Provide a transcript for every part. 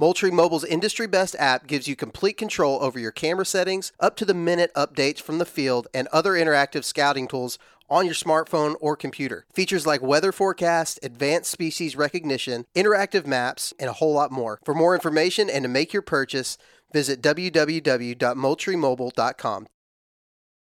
Moultrie Mobile's industry best app gives you complete control over your camera settings, up to the minute updates from the field, and other interactive scouting tools on your smartphone or computer. Features like weather forecast, advanced species recognition, interactive maps, and a whole lot more. For more information and to make your purchase, visit www.moultriemobile.com.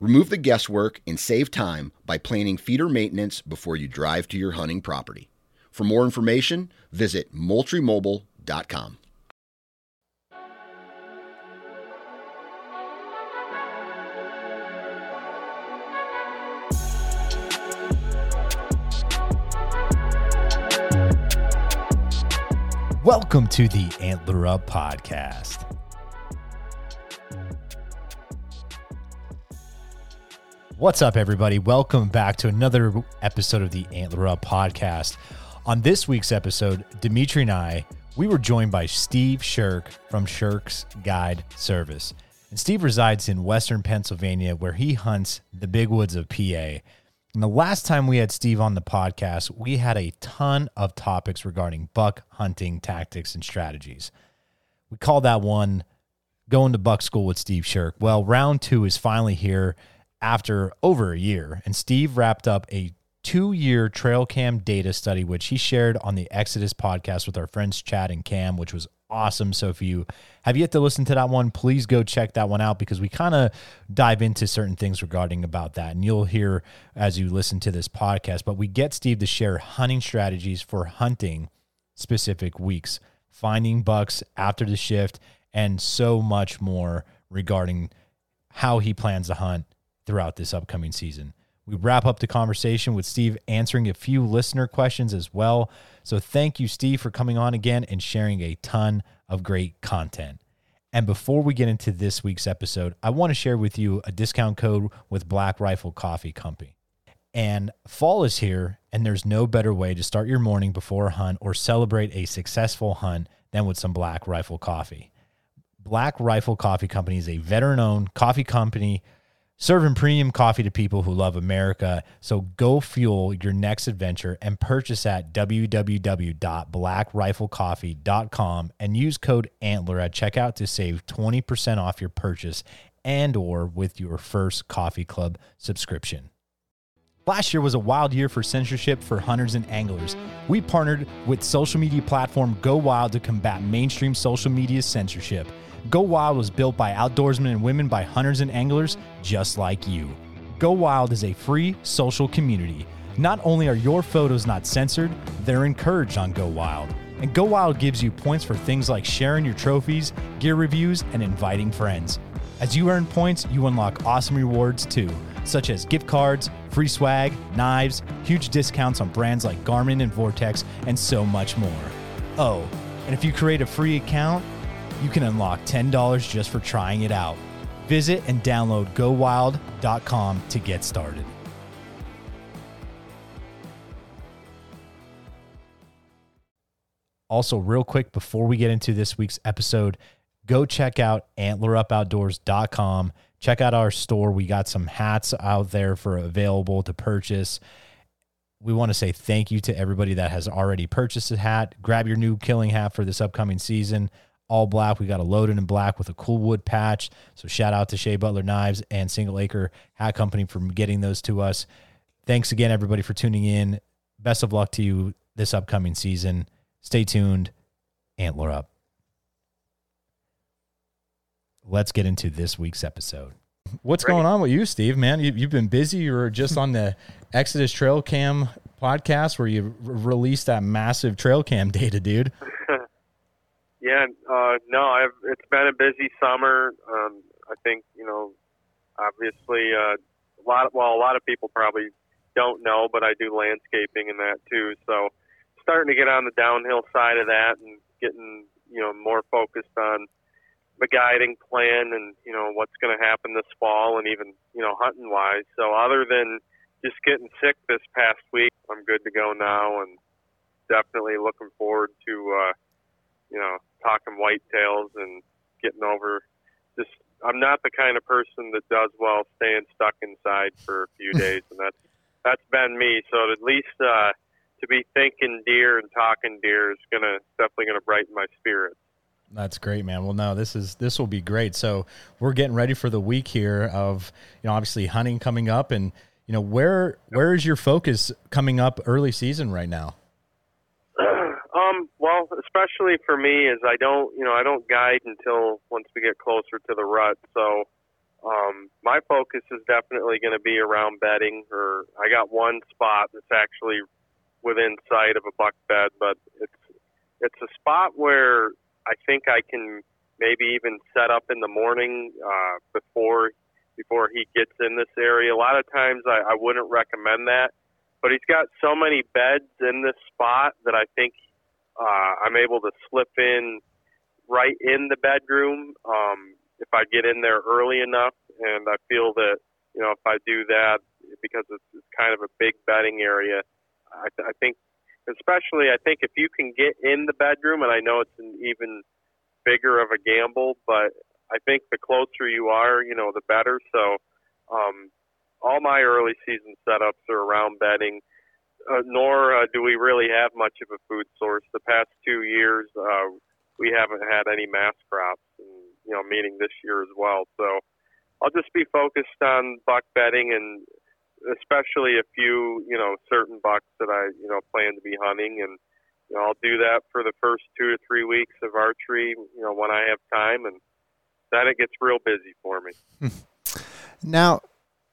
Remove the guesswork and save time by planning feeder maintenance before you drive to your hunting property. For more information, visit moultriemobile.com. Welcome to the Antler Up Podcast. What's up, everybody? Welcome back to another episode of the Antler Up Podcast. On this week's episode, Dimitri and I, we were joined by Steve Shirk from Shirk's Guide Service. And Steve resides in Western Pennsylvania, where he hunts the big woods of PA. And the last time we had Steve on the podcast, we had a ton of topics regarding buck hunting tactics and strategies. We called that one Going to Buck School with Steve Shirk. Well, round two is finally here after over a year, and Steve wrapped up a two year trail cam data study, which he shared on the Exodus podcast with our friends Chad and Cam, which was awesome. So if you have yet to listen to that one, please go check that one out because we kind of dive into certain things regarding about that. And you'll hear as you listen to this podcast. But we get Steve to share hunting strategies for hunting specific weeks, finding bucks after the shift, and so much more regarding how he plans to hunt throughout this upcoming season. We wrap up the conversation with Steve answering a few listener questions as well. So thank you, Steve, for coming on again and sharing a ton of great content. And before we get into this week's episode, I want to share with you a discount code with Black Rifle Coffee Company. And fall is here, and there's no better way to start your morning before a hunt or celebrate a successful hunt than with some Black Rifle coffee. Black Rifle Coffee Company is a veteran owned coffee company serving premium coffee to people who love America. So go fuel your next adventure and purchase at www.blackriflecoffee.com and use code ANTLER at checkout to save 20% off your purchase and or with your first coffee club subscription. Last year was a wild year for censorship for hunters and anglers. We partnered with social media platform Go Wild to combat mainstream social media censorship. Go Wild was built by outdoorsmen and women by hunters and anglers just like you. Go Wild is a free social community. Not only are your photos not censored, they're encouraged on Go Wild. And Go Wild gives you points for things like sharing your trophies, gear reviews, and inviting friends. As you earn points, you unlock awesome rewards too, such as gift cards, free swag, knives, huge discounts on brands like Garmin and Vortex, and so much more. Oh, and if you create a free account, you can unlock $10 just for trying it out. Visit and download gowild.com to get started. Also, real quick before we get into this week's episode, go check out antlerupoutdoors.com. Check out our store. We got some hats out there for available to purchase we want to say thank you to everybody that has already purchased a hat. Grab your new killing hat for this upcoming season. All black. We got a loaded in black with a cool wood patch. So shout out to Shea Butler Knives and Single Acre Hat Company for getting those to us. Thanks again, everybody, for tuning in. Best of luck to you this upcoming season. Stay tuned. Antler up. Let's get into this week's episode. What's going on with you, Steve? Man, you, have been busy. You were just on the Exodus Trail Cam podcast where you released that massive trail cam data, dude. Yeah, uh, no, I've, it's been a busy summer. Um, I think you know, obviously, uh, a lot. Well, a lot of people probably don't know, but I do landscaping and that too. So, starting to get on the downhill side of that and getting you know more focused on the guiding plan and you know what's going to happen this fall and even you know hunting wise. So other than just getting sick this past week, I'm good to go now and definitely looking forward to uh, you know talking whitetails and getting over. Just I'm not the kind of person that does well staying stuck inside for a few days, and that's that's been me. So at least uh, to be thinking deer and talking deer is gonna definitely gonna brighten my spirits. That's great, man. Well, no, this is this will be great. So we're getting ready for the week here of you know obviously hunting coming up, and you know where where is your focus coming up early season right now? Especially for me, is I don't you know I don't guide until once we get closer to the rut. So um, my focus is definitely going to be around bedding. Or I got one spot that's actually within sight of a buck bed, but it's it's a spot where I think I can maybe even set up in the morning uh, before before he gets in this area. A lot of times I, I wouldn't recommend that, but he's got so many beds in this spot that I think uh, I'm able to slip in right in the bedroom um, if I get in there early enough. And I feel that you know if I do that because it's, kind of a big bedding area, I, I think especially I think if you can get in the bedroom, and I know it's an even bigger of a gamble, but I think the closer you are, you know, the better. So, um, all my early season setups are around bedding. Uh, nor uh, do we really have much of a food source. The past two years, uh, we haven't had any mass crops, and you know, meaning this year as well. So, I'll just be focused on buck bedding and especially a few, you know, certain bucks that I, you know, plan to be hunting, and you know, I'll do that for the first two or three weeks of archery, you know, when I have time, and then it gets real busy for me. now,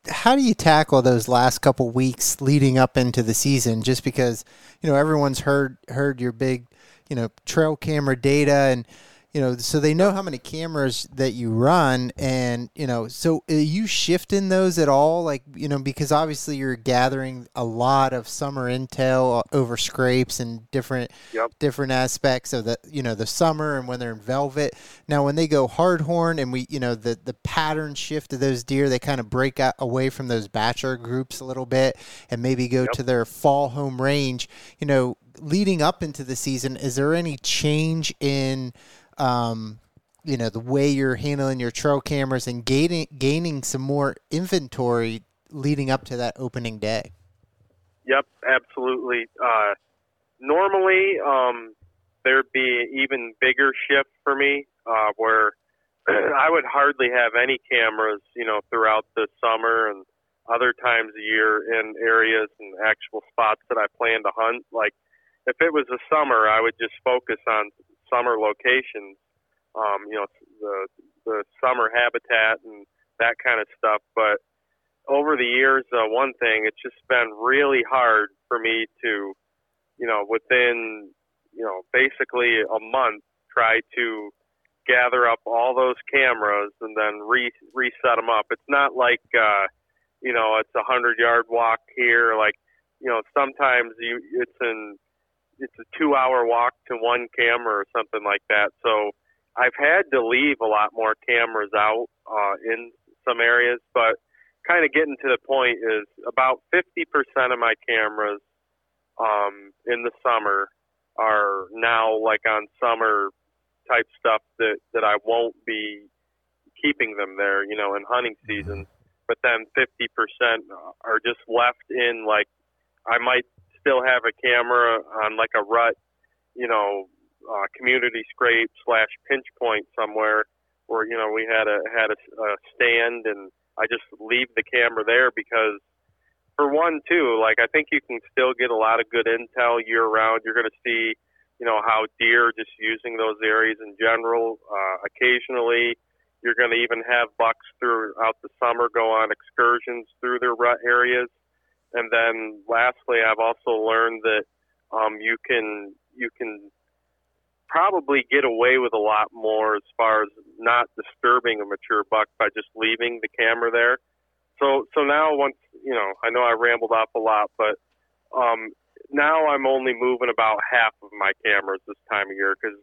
how do you tackle those last couple weeks leading up into the season? Just because you know everyone's heard heard your big, you know, trail camera data and you know, so they know how many cameras that you run, and you know, so are you shifting those at all? Like, you know, because obviously you're gathering a lot of summer intel uh, over scrapes and different yep. different aspects of the you know the summer and when they're in velvet. Now, when they go hardhorn, and we you know the the pattern shift of those deer, they kind of break out away from those bachelor groups a little bit, and maybe go yep. to their fall home range. You know, leading up into the season, is there any change in um, you know the way you're handling your trail cameras and gaining gaining some more inventory leading up to that opening day. Yep, absolutely. Uh, normally, um, there'd be even bigger shift for me uh, where I would hardly have any cameras, you know, throughout the summer and other times a year in areas and actual spots that I plan to hunt. Like if it was the summer, I would just focus on summer locations, um, you know, the the summer habitat and that kind of stuff. But over the years, uh, one thing it's just been really hard for me to, you know, within you know basically a month, try to gather up all those cameras and then re reset them up. It's not like uh, you know it's a hundred yard walk here. Like you know sometimes you it's in it's a two hour walk to one camera or something like that. So I've had to leave a lot more cameras out uh, in some areas, but kind of getting to the point is about 50% of my cameras um, in the summer are now like on summer type stuff that, that I won't be keeping them there, you know, in hunting season. But then 50% are just left in like I might still have a camera on like a rut, you know, uh, community scrape slash pinch point somewhere where you know we had a had a, a stand and I just leave the camera there because for one too, like I think you can still get a lot of good intel year round. You're going to see, you know, how deer just using those areas in general. Uh, occasionally, you're going to even have bucks throughout the summer go on excursions through their rut areas. And then lastly, I've also learned that um, you can you can probably get away with a lot more as far as not disturbing a mature buck by just leaving the camera there. So so now once you know, I know I rambled off a lot, but um, now I'm only moving about half of my cameras this time of year because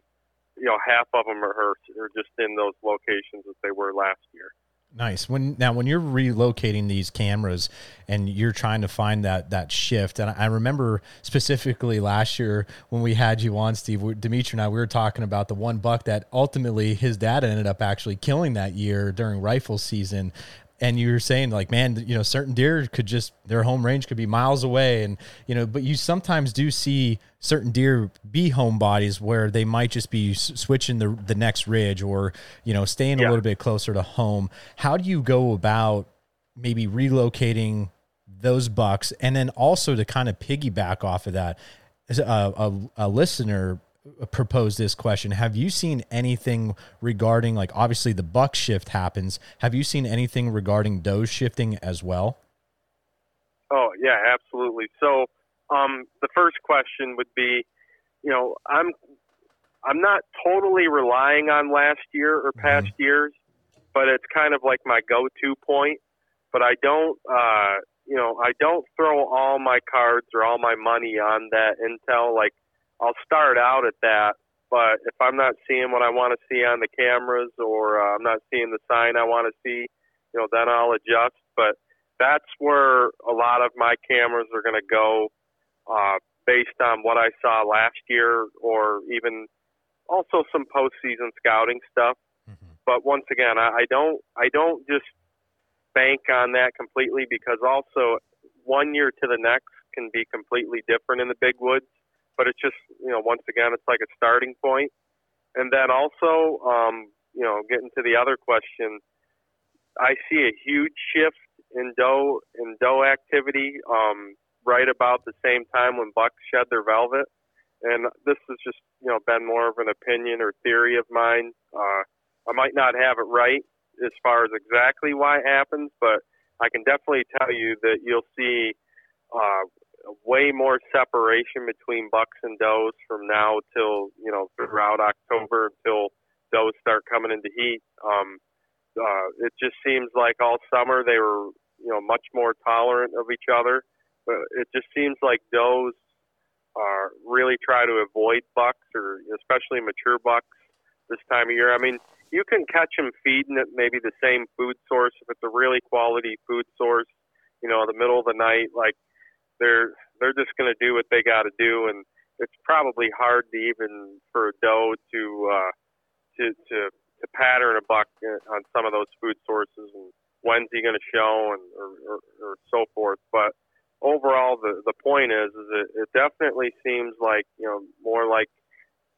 you know half of them are, are just in those locations that they were last year. Nice. When now when you're relocating these cameras and you're trying to find that that shift, and I remember specifically last year when we had you on, Steve, Dimitri and I, we were talking about the one buck that ultimately his dad ended up actually killing that year during rifle season and you were saying like man you know certain deer could just their home range could be miles away. And you know but you sometimes do see certain deer be home bodies where they might just be switching the the next ridge or you know staying yeah. a little bit closer to home. How do you go about maybe relocating those bucks? And then also to kind of piggyback off of that a, uh, a, a listener propose this question. Have you seen anything regarding like obviously the buck shift happens. Have you seen anything regarding does shifting as well? Oh yeah, absolutely. So um, the first question would be, you know, I'm I'm not totally relying on last year or mm-hmm. past mm-hmm. years, but it's kind of like my go-to point. But I don't, uh, you know, I don't throw all my cards or all my money on that intel. Like I'll start out at that. But if I'm not seeing what I want to see on the cameras, or uh, I'm not seeing the sign I want to see, you know, then I'll adjust. But that's where a lot of my cameras are going to go, uh, based on what I saw last year, or even also some postseason scouting stuff. Mm-hmm. But once again, I, I don't, I don't just bank on that completely because also one year to the next can be completely different in the big woods but it's just you know once again it's like a starting point. and then also um, you know getting to the other question i see a huge shift in doe in doe activity um, right about the same time when bucks shed their velvet and this has just you know been more of an opinion or theory of mine uh, i might not have it right as far as exactly why it happens but i can definitely tell you that you'll see uh, way more separation between bucks and does from now till you know throughout October until does start coming into heat. Um, uh, it just seems like all summer they were you know much more tolerant of each other, but it just seems like does are really try to avoid bucks or especially mature bucks this time of year. I mean, you can catch them feeding at maybe the same food source if it's a really quality food source. You know, the middle of the night, like they're they're just going to do what they got to do, and it's probably hard to even for a doe to uh, to to to pattern a buck on some of those food sources and when's he going to show and or, or, or so forth. But overall, the the point is is it, it definitely seems like you know more like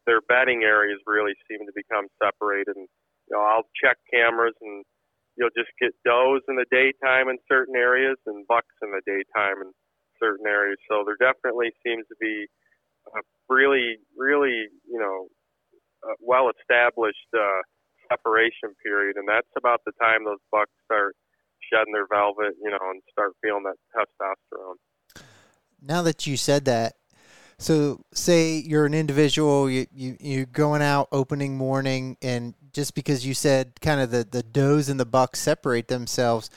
their bedding areas really seem to become separated. And you know, I'll check cameras and you'll just get does in the daytime in certain areas and bucks in the daytime and certain areas. So there definitely seems to be a really, really, you know, well established uh, separation period, and that's about the time those bucks start shedding their velvet, you know, and start feeling that testosterone. Now that you said that, so say you're an individual, you, you you're going out opening morning, and just because you said kind of the the does and the bucks separate themselves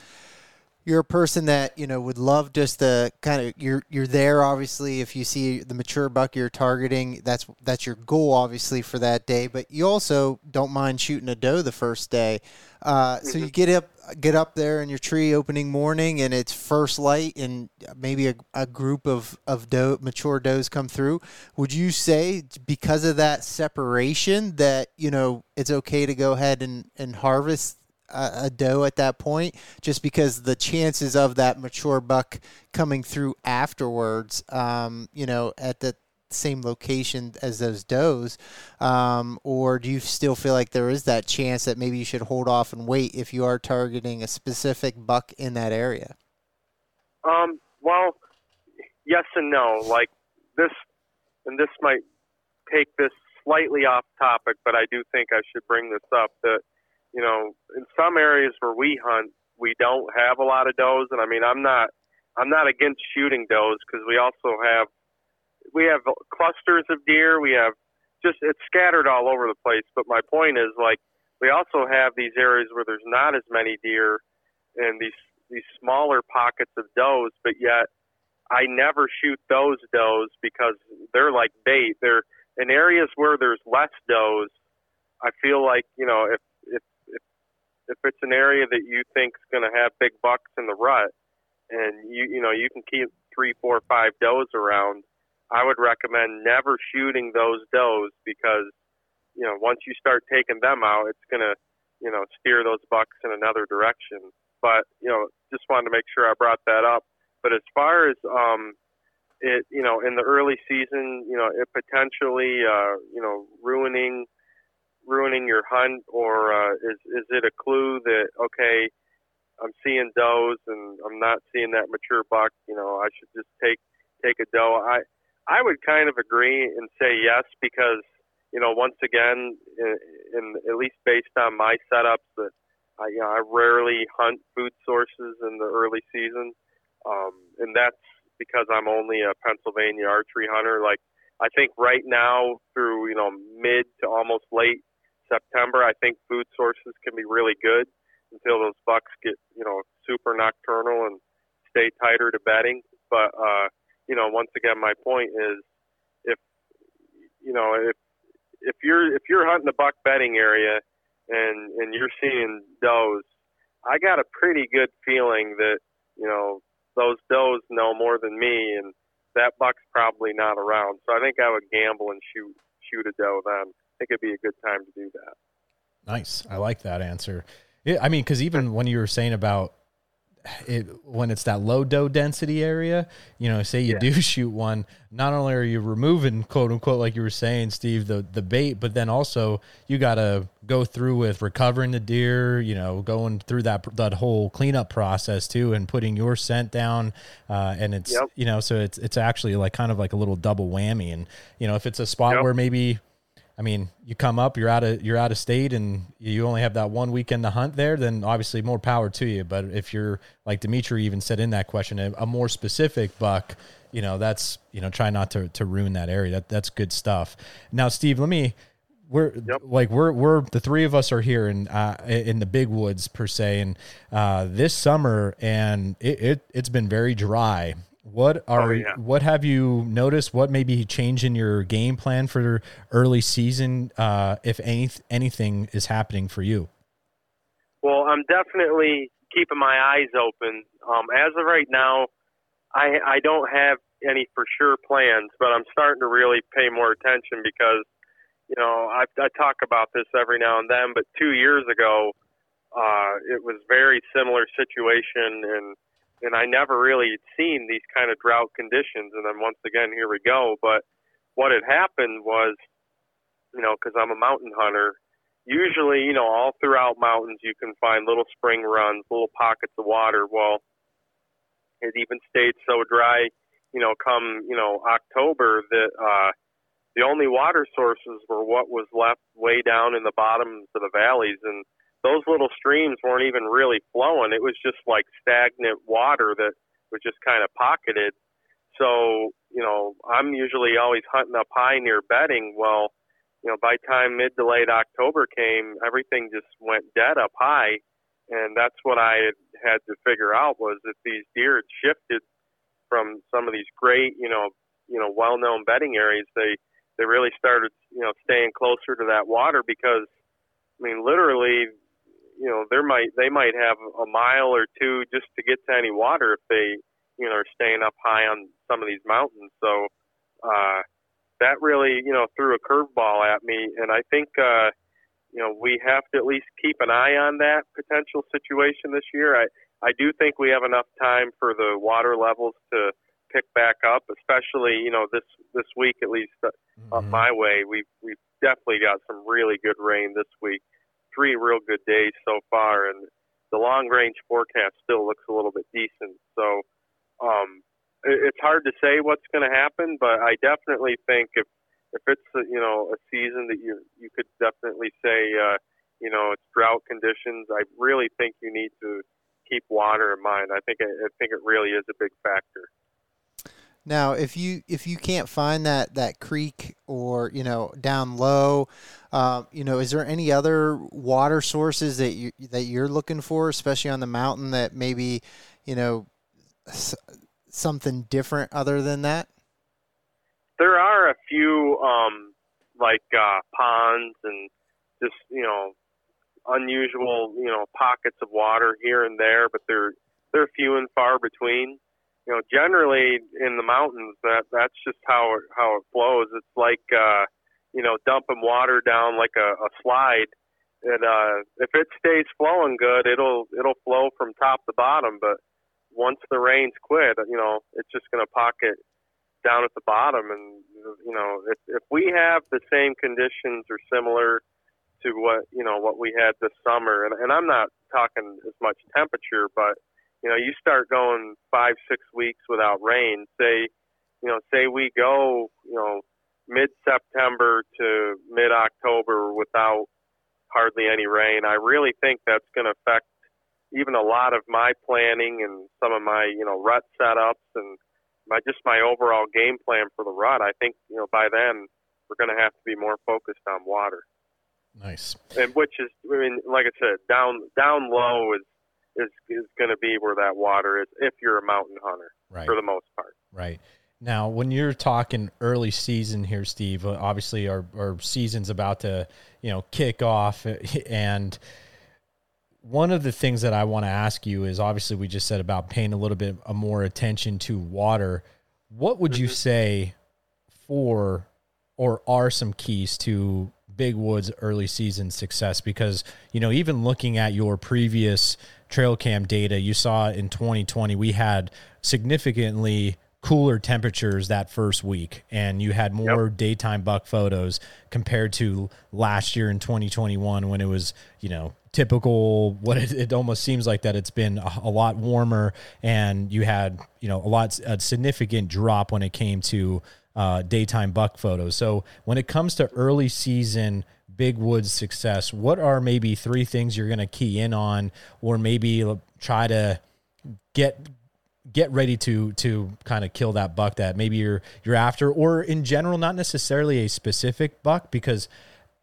you're a person that you know would love just the kind of you're you're there obviously. If you see the mature buck you're targeting that's that's your goal obviously for that day. But you also don't mind shooting a doe the first day. Uh, so you mm-hmm. get up get up there in your tree opening morning and it's first light and maybe a, a group of of doe mature does come through. Would you say because of that separation that you know it's okay to go ahead and and harvest a, doe at that point, just because the chances of that mature buck coming through afterwards, um, you know, at the same location as those does, um, or do you still feel like there is that chance that maybe you should hold off and wait if you are targeting a specific buck in that area? Um, well, yes and no. Like this, and this might take this slightly off topic, but I do think I should bring this up. That you know, in some areas where we hunt, we don't have a lot of does, and I mean, I'm not, I'm not against shooting does because we also have, we have clusters of deer. We have just it's scattered all over the place. But my point is, like, we also have these areas where there's not as many deer, and these these smaller pockets of does, but yet I never shoot those does because they're like bait. They're in areas where there's less does. I feel like you know if if if, it's an area that you think is going to have big bucks in the rut, and you you know you can keep three, four, five does around, I would recommend never shooting those does because you know once you start taking them out, it's going to you know steer those bucks in another direction. But you know just wanted to make sure I brought that up. But as far as um, it, you know, in the early season, you know, it potentially, uh, you know, ruining ruining your hunt, or uh, is is it a clue that okay, I'm seeing does and I'm not seeing that mature buck? You know, I should just take take a doe. I I would kind of agree and say yes because you know, once again, in, in at least based on my setups, that I you know I rarely hunt food sources in the early season, um, and that's because I'm only a Pennsylvania archery hunter. Like I think right now through you know mid to almost late September, I think food sources can be really good until those bucks get you know super nocturnal and stay tighter to bedding. But uh, you know, once again, my point is if you know if if you're if you're hunting the buck bedding area and and you're seeing does, I got a pretty good feeling that you know those does know more than me, and that buck's probably not around. So I think I would gamble and shoot shoot a doe then. I think it'd be a good time to do that. Nice. I like that answer. Yeah, I mean, because even when you were saying about it when it's that low doe density area, you know, say you yeah. do shoot one, not only are you removing quote unquote like you were saying, Steve, the the bait, but then also you got to go through with recovering the deer, you know, going through that that whole cleanup process too, and putting your scent down, uh, and it's yep. you know, so it's it's actually like kind of like a little double whammy, and you know, if it's a spot yep. where maybe I mean, you come up, you're out of you're out of state, and you only have that one weekend to hunt there. Then obviously more power to you. But if you're like Dimitri even said in that question, a, more specific buck, you know, that's you know, try not to to ruin that area. That that's good stuff. Now, Steve, let me. We're yep. like we're we're the three of us are here in uh, in the big woods per se, and uh, this summer, and it, it it's been very dry what are oh, yeah. what have you noticed? What may be change in your game plan for early season, uh, if any anything is happening for you? Well, I'm definitely keeping my eyes open. Um, as of right now, I I don't have any for sure plans, but I'm starting to really pay more attention because you know I, I talk about this every now and then. But two years ago, uh, it was very similar situation and and I never really seen these kind of drought conditions. And then once again, here we go. But what had happened was, you know, because I'm a mountain hunter, usually, you know, all throughout mountains, you can find little spring runs, little pockets of water. Well, it even stayed so dry, you know, come, you know, October that, uh, the only water sources were what was left way down in the bottoms of the valleys. And, those little streams weren't even really flowing. It was just like stagnant water that was just kind of pocketed. So, you know, I'm usually always hunting up high near bedding. Well, you know, by time mid to late October came, everything just went dead up high. And that's what I had, had to figure out was that these deer had shifted from some of these great, you know, you know, well-known bedding areas. They, they really started, you know, staying closer to that water because, I mean, literally you know there might they might have a mile or two just to get to any water if they you know are staying up high on some of these mountains. So uh, that really you know threw a curveball at me, and I think uh, you know, we have to at least keep an eye on that potential situation this year. I I do think we have enough time for the water levels to pick back up, especially you know this this week at least uh, mm-hmm. up my way. We've we've definitely got some really good rain this week. Three real good days so far, and the long range forecast still looks a little bit decent. So um, it, it's hard to say what's going to happen, but I definitely think if if it's a, you know a season that you you could definitely say uh, you know it's drought conditions. I really think you need to keep water in mind. I think I think it really is a big factor. Now, if you if you can't find that that creek or you know down low, uh, you know, is there any other water sources that you that you're looking for, especially on the mountain, that maybe you know s- something different other than that? There are a few um, like uh, ponds and just you know unusual you know pockets of water here and there, but they're they're few and far between you know, generally in the mountains, that that's just how how it flows. It's like uh, you know, dumping water down like a, a slide. And uh, if it stays flowing good, it'll it'll flow from top to bottom. But once the rains quit, you know, it's just going to pocket down at the bottom. And you know, if if we have the same conditions or similar to what you know what we had this summer, and, and I'm not talking as much temperature, but you know, you start going five, six weeks without rain. Say, you know, say we go, you know, mid September to mid October without hardly any rain. I really think that's going to affect even a lot of my planning and some of my, you know, rut setups and my just my overall game plan for the rut. I think, you know, by then we're going to have to be more focused on water. Nice. And which is, I mean, like I said, down down low is is is going to be where that water is if you're a mountain hunter right. for the most part. Right. Now, when you're talking early season here, Steve, uh, obviously our, our season's about to, you know, kick off. And one of the things that I want to ask you is obviously we just said about paying a little bit more attention to water. What would you mm-hmm. say for or are some keys to Big Woods early season success? Because, you know, even looking at your previous trail cam data, you saw in 2020 we had significantly cooler temperatures that first week and you had more yep. daytime buck photos compared to last year in 2021 when it was you know typical what it, it almost seems like that it's been a, a, lot warmer and you had you know a lot a significant drop when it came to uh, daytime buck photos so when it comes to early season Big Woods success, what are maybe three things you're going to key in on, or maybe try to get get ready to to kind of kill that buck that maybe you're you're after, or in general, not necessarily a specific buck, because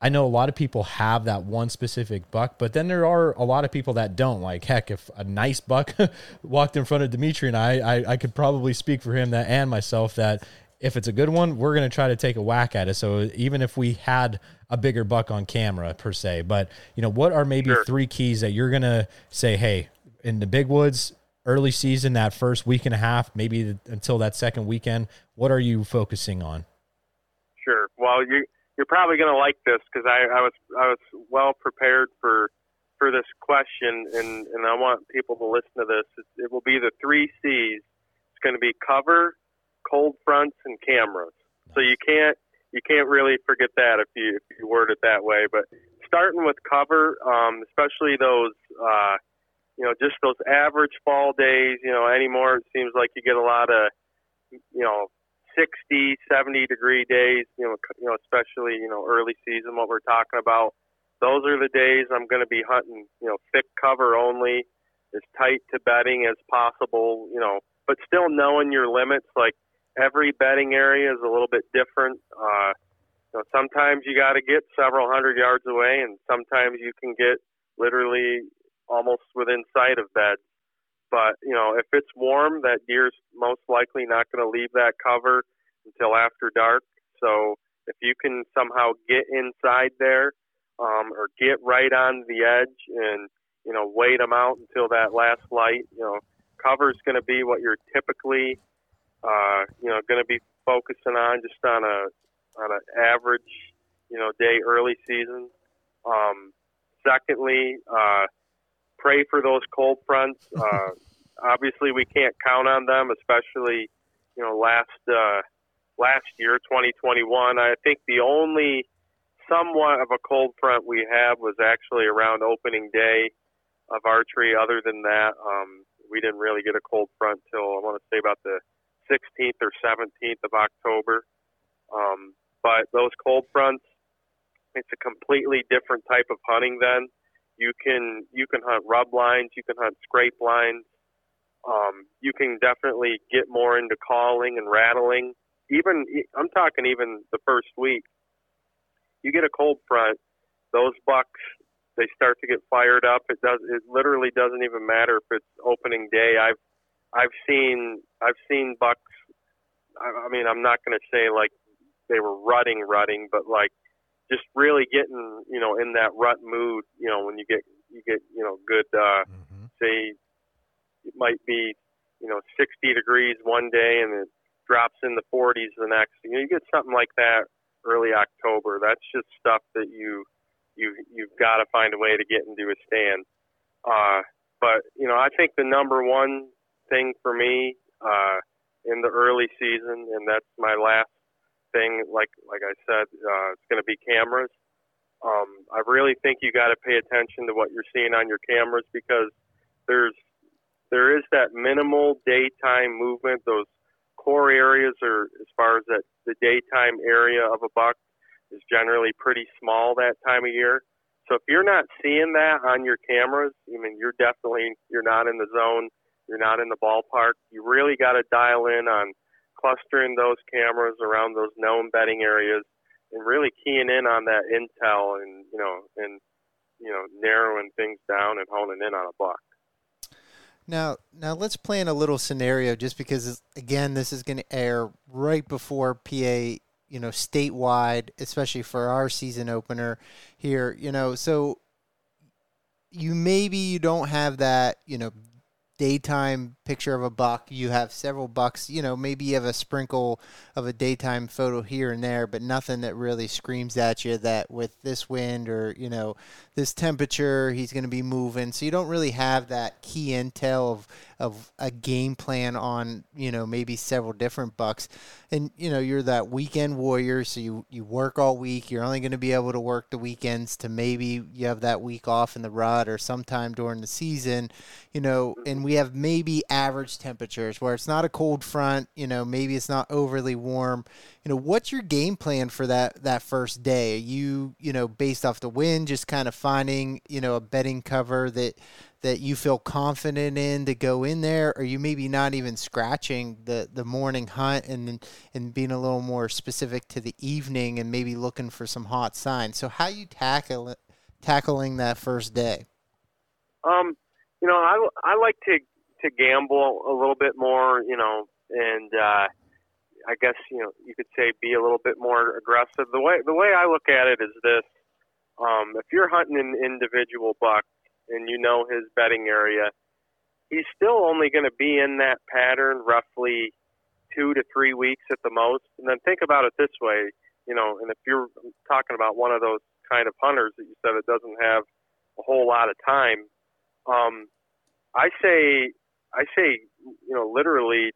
I know a lot of people have that one specific buck, but then there are a lot of people that don't. Like, heck, if a nice buck walked in front of Dimitri and I, I, I could probably speak for him that and myself that if it's a good one, we're going to try to take a whack at it. So even if we had a bigger buck on camera per se, but you know, what are maybe sure. three keys that you're to say, Hey, in the big woods, early season, that first week and a half, maybe until that second weekend, what are you focusing on? Sure. Well, you, you're probably to like this because I, I was, I was well prepared for, for this question and, and I want people to listen to this. It, it will be the three C's. It's going to be cover, cold fronts and cameras. So you can't you can't really forget that if you if you word it that way. But starting with cover, um, especially those uh, you know just those average fall days. You know anymore it seems like you get a lot of you know 60, 70 degree days. You know you know especially you know early season what we're talking about. Those are the days I'm going to be hunting. You know thick cover only, as tight to bedding as possible. You know but still knowing your limits like every bedding area is a little bit different. Uh, you sometimes you got to get several hundred yards away, and sometimes you can get literally almost within sight of beds. But you know, if it's warm, that deer's most likely not going to leave that cover until after dark. So if you can somehow get inside there um, or get right on the edge and you know wait them out until that last light, you know, cover is going to be what you're typically uh, you know, going to be focusing on just on a on an average, you know, day early season. Um, secondly, uh, pray for those cold fronts. Uh, obviously, we can't count on them, especially you know last uh, last year, 2021. I think the only somewhat of a cold front we had was actually around opening day of archery. Other than that, um, we didn't really get a cold front till I want to say about the 16th or 17th of October. Um, but those cold fronts, it's a completely different type of hunting. Then you can you can hunt rub lines, you can hunt scrape lines. Um, you can definitely get more into calling and rattling. Even I'm talking even the first week. You get a cold front, those bucks they start to get fired up. It does. It literally doesn't even matter if it's opening day. I've I've seen I've seen bucks. I, I mean, I'm not going to say like they were rutting, rutting, but like just really getting you know in that rut mood. You know, when you get you get you know good. Uh, mm-hmm. Say it might be you know 60 degrees one day and it drops in the 40s the next. You know, you get something like that early October. That's just stuff that you you you've got to find a way to get into a stand. Uh, but you know, I think the number one thing for me uh, in the early season, and that's my last thing. Like like I said, uh, it's going to be cameras. Um, I really think you got to pay attention to what you're seeing on your cameras because there's there is that minimal daytime movement. Those core areas are as far as that the daytime area of a buck is generally pretty small that time of year. So if you're not seeing that on your cameras, I mean, you're definitely you're not in the zone, you're not in the ballpark. You really got to dial in on clustering those cameras around those known bedding areas and really keying in on that intel and you know and you know narrowing things down and honing in on a buck. Now, now let's plan a little scenario, just because again, this is going to air right before PA you know, statewide, especially for our season opener here, you know, so you maybe you don't have that, you know, daytime picture of a buck. You have several bucks. You know, maybe you have a sprinkle of a daytime photo here and there, but nothing that really screams at you that with this wind or, you know, this temperature, he's going to be moving. So you don't really have that key intel of, of a game plan on, you know, maybe several different bucks. And, you know, you're that weekend warrior. So you, you work all week. You're only going to be able to work the weekends to maybe you have that week off in the rut or sometime during the season, you know, and we have maybe average temperatures where it's not a cold front, you know, maybe it's not overly warm. You know, what's your game plan for that that first day? Are you, you know, based off the wind, just kind of finding, you know, a bedding cover that that you feel confident in to go in there, or you maybe not even scratching the, the morning hunt and and being a little more specific to the evening and maybe looking for some hot signs. So how you tackle tackling that first day? Um, you know, I, I like to to gamble a little bit more, you know, and uh, I guess you know you could say be a little bit more aggressive. The way the way I look at it is this: um, if you're hunting an individual buck and you know his bedding area, he's still only going to be in that pattern roughly two to three weeks at the most. And then think about it this way, you know, and if you're talking about one of those kind of hunters that you said it doesn't have a whole lot of time, um, I say I say, you know, literally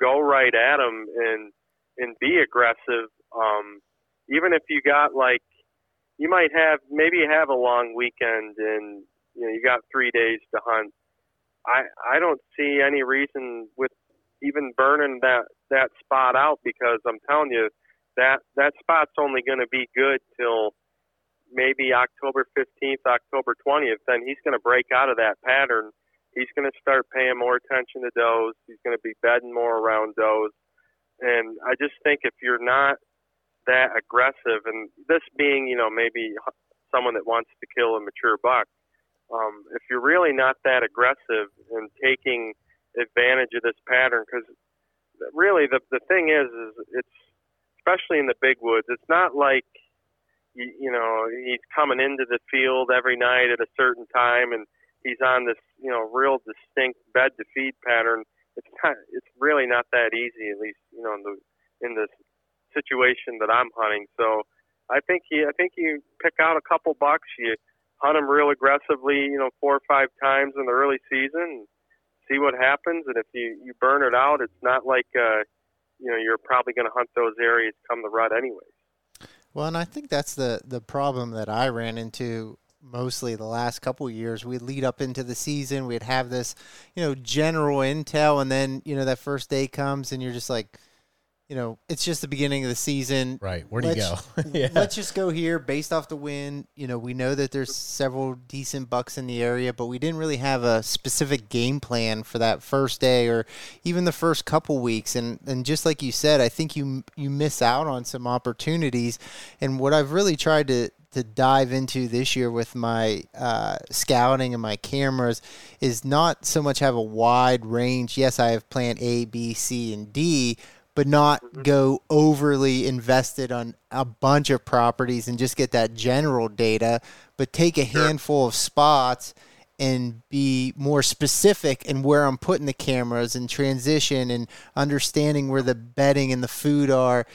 go right at them and and be aggressive. Um, even if you got like, you might have maybe have a long weekend and you know you got three days to hunt. I I don't see any reason with even burning that that spot out because I'm telling you that that spot's only going to be good till maybe October 15th, October 20th. Then he's going to break out of that pattern he's going to start paying more attention to does. He's going to be bedding more around does. And I just think if you're not that aggressive, and this being, you know, maybe someone that wants to kill a mature buck, um, if you're really not that aggressive and taking advantage of this pattern, because really the the thing is, is it's especially in the big woods, it's not like you, you know he's coming into the field every night at a certain time and he's on this you know real distinct bed to feed pattern. It's of, it's really not that easy, at least you know in the in the situation that I'm hunting. So I think you I think you pick out a couple bucks. You hunt them real aggressively, you know, four or five times in the early season. See what happens, and if you you burn it out, it's not like uh, you know you're probably going to hunt those areas come the rut anyways. Well, and I think that's the the problem that I ran into mostly the last couple years. We'd lead up into the season, we'd have this, you know, general intel, and then you know that first day comes, and you're just like, you know, it's just the beginning of the season. Right. Where do you go? yeah. Let's just go here based off the wind. You know, we know that there's several decent bucks in the area, but we didn't really have a specific game plan for that first day or even the first couple weeks. And and just like you said, I think you you miss out on some opportunities. And what I've really tried to to dive into this year with my uh, scouting and my cameras is not so much have a wide range. Yes, I have plan A, B, C, and D but not mm-hmm. go overly invested on a bunch of properties and just get that general data, but take a handful of spots and be more specific in where I'm putting the cameras and transition and understanding where the bedding and the food are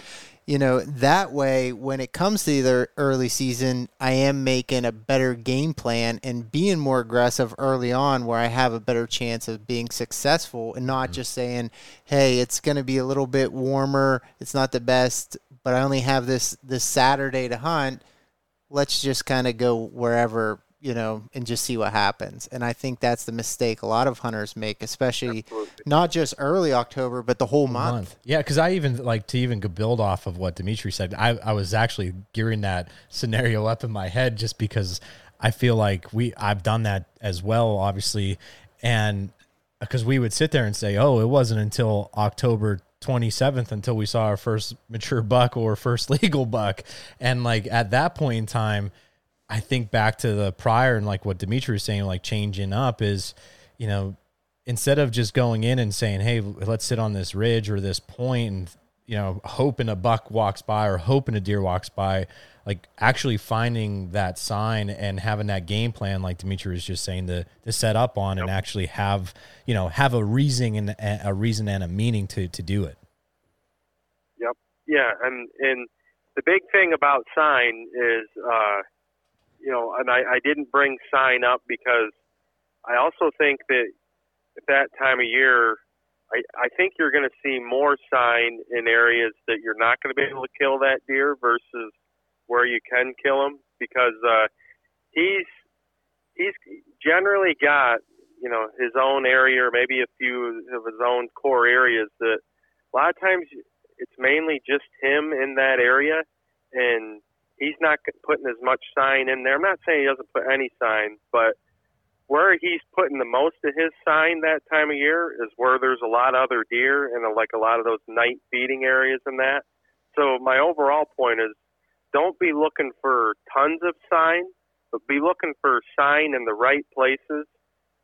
you know, that way when it comes to the early season, I am making a better game plan and being more aggressive early on where I have a better chance of being successful and not mm-hmm. just saying, "Hey, it's going to be a little bit warmer, it's not the best, but I only have this this Saturday to hunt. Let's just kind of go wherever you know, and just see what happens. And I think that's the mistake a lot of hunters make, especially Absolutely. not just early October, but the whole month. month. Yeah, because I even like to even build off of what Dimitri said. I, I was actually gearing that scenario up in my head just because I feel like we I've done that as well, obviously, and uh, because we would sit there and say, oh, it wasn't until October 27th until we saw our first mature buck or first legal buck, and like at that point in time I think back to the prior and like what Dimitri was saying, like changing up is, you know, instead of just going in and saying, "Hey, let's sit on this ridge or this point," and you know, hoping a buck walks by or hoping a deer walks by, like actually finding that sign and having that game plan, like Dimitri was just saying, to to set up on yep. and actually have you know have a reason and a reason and a meaning to to do it. Yep. Yeah, and and the big thing about sign is. uh you know, and I, I didn't bring sign up because I also think that at that time of year, I, I think you're going to see more sign in areas that you're not going to be able to kill that deer versus where you can kill him because uh, he's he's generally got you know his own area or maybe a few of his own core areas that a lot of times it's mainly just him in that area and he's not putting as much sign in there. I'm not saying he doesn't put any sign, but where he's putting the most of his sign that time of year is where there's a lot of other deer and like a lot of those night feeding areas and that. So my overall point is don't be looking for tons of sign, but be looking for sign in the right places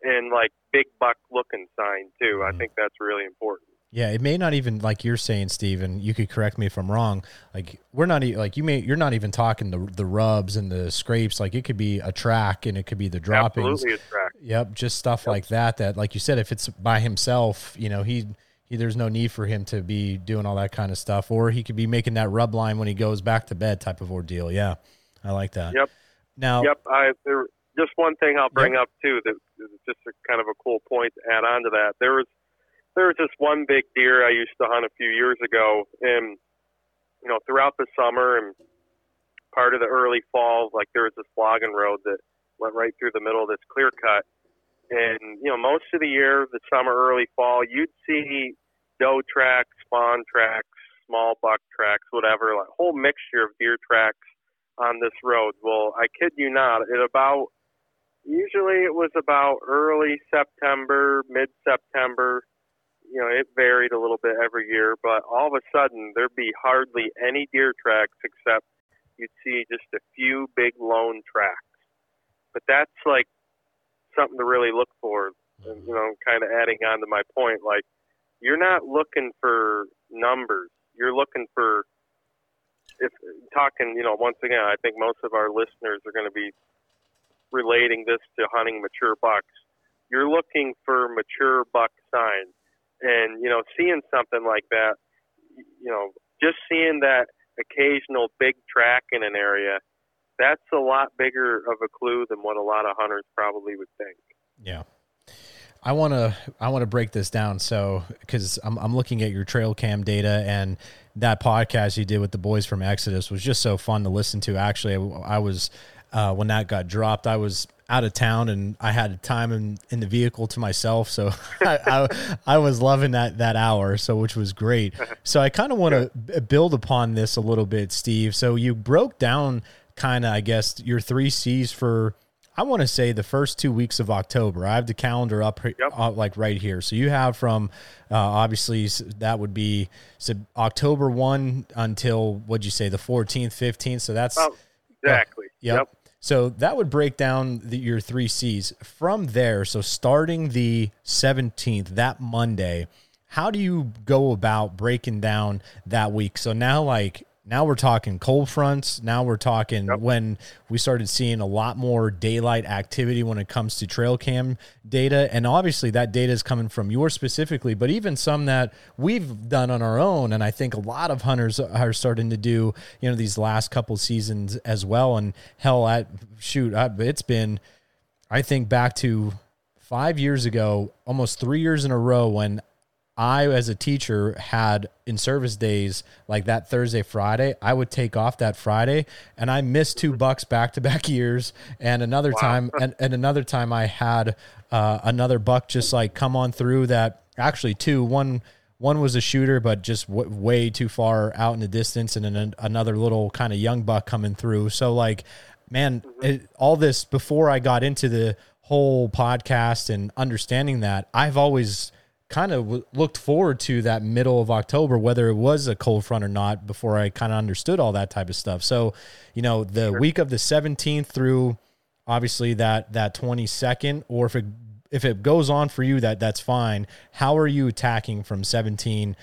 and like big buck looking sign too. I mm-hmm. think that's really important. Yeah, it may not even like you're saying, Steven. You could correct me if I'm wrong. Like we're not like you may you're not even talking the the rubs and the scrapes. Like it could be a track and it could be the droppings. Absolutely a track. Yep, just stuff yep. like that. That like you said, if it's by himself, you know he. He, there's no need for him to be doing all that kind of stuff, or he could be making that rub line when he goes back to bed, type of ordeal. Yeah, I like that. Yep. Now, yep. I there, just one thing I'll bring yep. up too that is just a kind of a cool point to add on to that. There was there was this one big deer I used to hunt a few years ago, and you know, throughout the summer and part of the early fall, like there was this logging road that went right through the middle of this clear cut. And you know, most of the year, the summer, early fall, you'd see doe tracks, fawn tracks, small buck tracks, whatever, like whole mixture of deer tracks on this road. Well, I kid you not, at about usually it was about early September, mid September, you know, it varied a little bit every year, but all of a sudden there'd be hardly any deer tracks except you'd see just a few big lone tracks. But that's like something to really look for. And, you know, kind of adding on to my point, like you're not looking for numbers. You're looking for if talking, you know, once again, I think most of our listeners are going to be relating this to hunting mature bucks. You're looking for mature buck signs and you know seeing something like that you know just seeing that occasional big track in an area, that's a lot bigger of a clue than what a lot of hunters probably would think. Yeah. I want to I want to break this down so cuz I'm I'm looking at your trail cam data and that podcast you did with the boys from Exodus was just so fun to listen to actually I, I was uh, when that got dropped I was out of town and I had time in, in the vehicle to myself. So I, I, I, was loving that, that hour. So, which was great. So I kind of want to build upon this a little bit, Steve. So you broke down kind of, I guess, your three C's for, I want to say the first two weeks of October. I have the calendar up yep. uh, like right here. So you have from uh, obviously that would be so October 1 until what'd you say, the 14th, 15th. So that's oh, exactly. yep. yep. So that would break down the, your three C's. From there, so starting the 17th, that Monday, how do you go about breaking down that week? So now, like, now we're talking cold fronts. Now we're talking yep. when we started seeing a lot more daylight activity when it comes to trail cam data. And obviously, that data is coming from yours specifically, but even some that we've done on our own. And I think a lot of hunters are starting to do, you know, these last couple seasons as well. And hell, at shoot, I, it's been, I think back to five years ago, almost three years in a row when I, as a teacher, had in service days like that Thursday, Friday, I would take off that Friday and I missed two bucks back to back years. And another wow. time, and, and another time I had uh, another buck just like come on through that actually two, one, one was a shooter, but just w- way too far out in the distance, and then another little kind of young buck coming through. So, like, man, mm-hmm. it, all this before I got into the whole podcast and understanding that, I've always kind of w- looked forward to that middle of October, whether it was a cold front or not, before I kind of understood all that type of stuff. So, you know, the sure. week of the 17th through obviously that that 22nd, or if it if it goes on for you, that that's fine. How are you attacking from 17